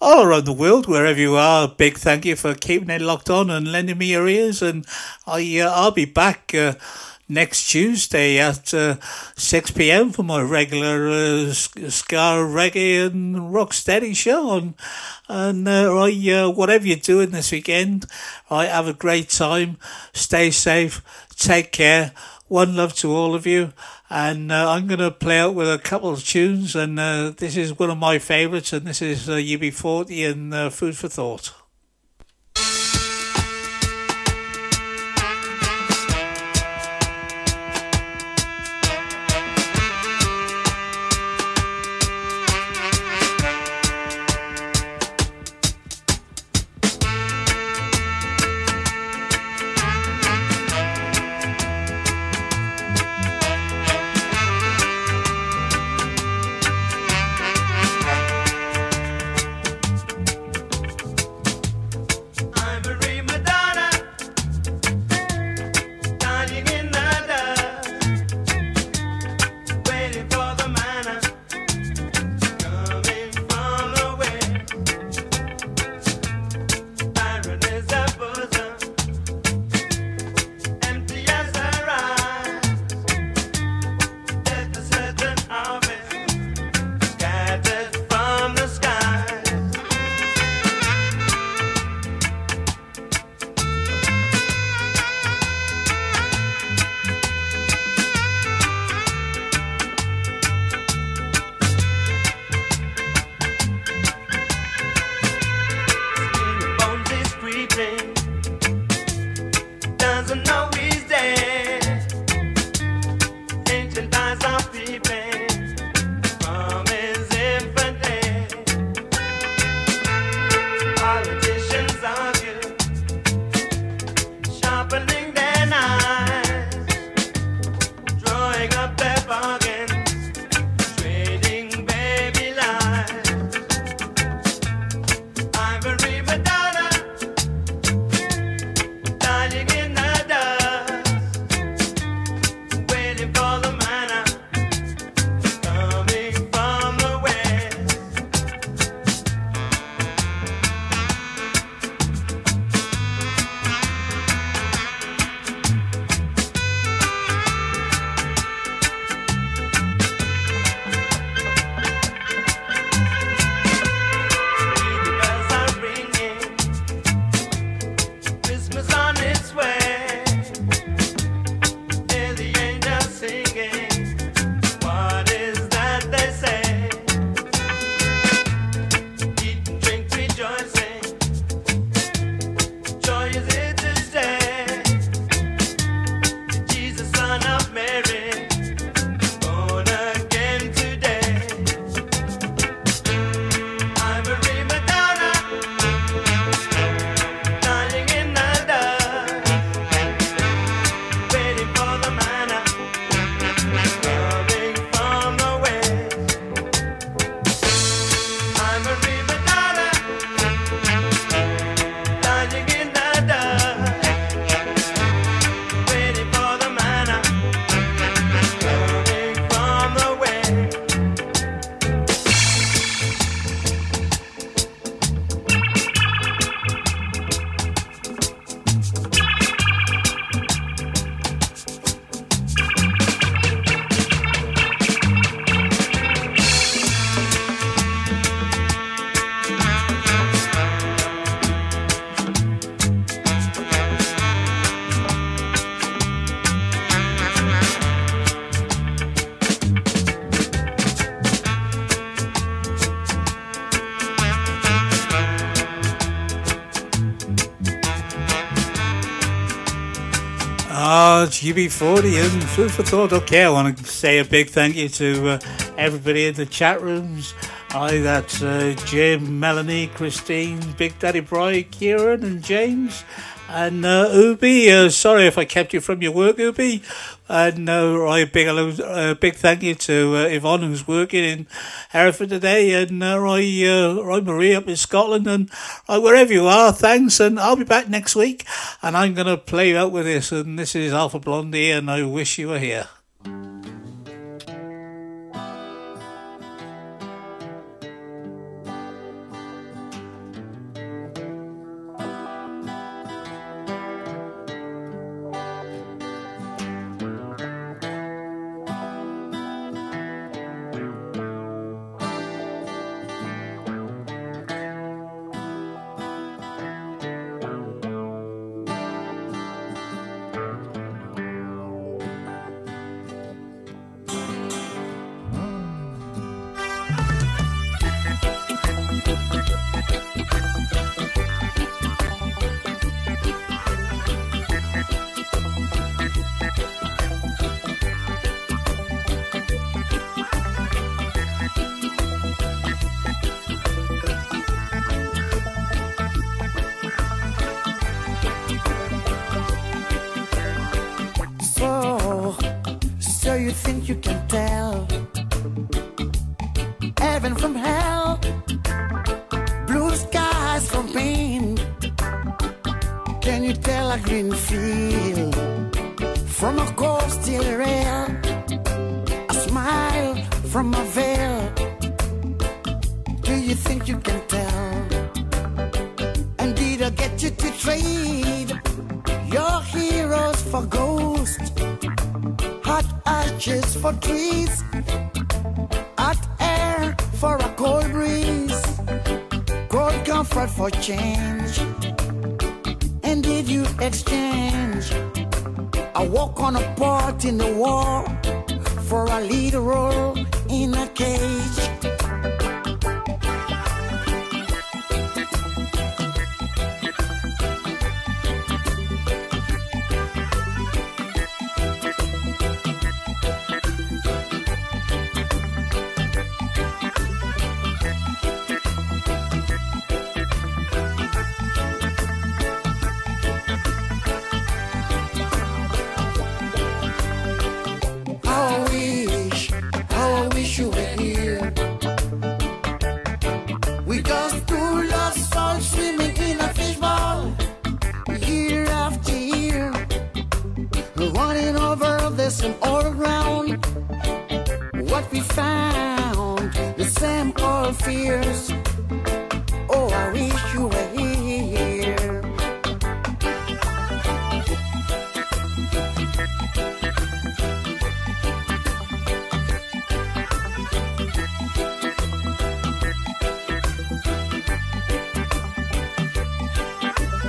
all around the world, wherever you are. Big thank you for keeping it locked on and lending me your ears. And I, uh, I'll be back. Uh, next Tuesday at uh, 6 p.m. for my regular uh, sk- ska, reggae, and rock steady show. And, and uh, I, uh, whatever you're doing this weekend, I have a great time. Stay safe. Take care. One love to all of you. And uh, I'm going to play out with a couple of tunes. And uh, this is one of my favourites. And this is uh, UB40 and Food for Thought. UB40 and food for thought. Okay, I want to say a big thank you to uh, everybody in the chat rooms. Hi, that's uh, Jim, Melanie, Christine, Big Daddy Bry, Kieran, and James. And uh, Ubi, uh, sorry if I kept you from your work, Ubi. And uh, right, big hello, uh, big thank you to uh, Yvonne who's working in Hereford today, and uh, right, uh, Marie up in Scotland, and right, wherever you are, thanks. And I'll be back next week, and I'm gonna play out with this. And this is Alpha Blondy, and I wish you were here.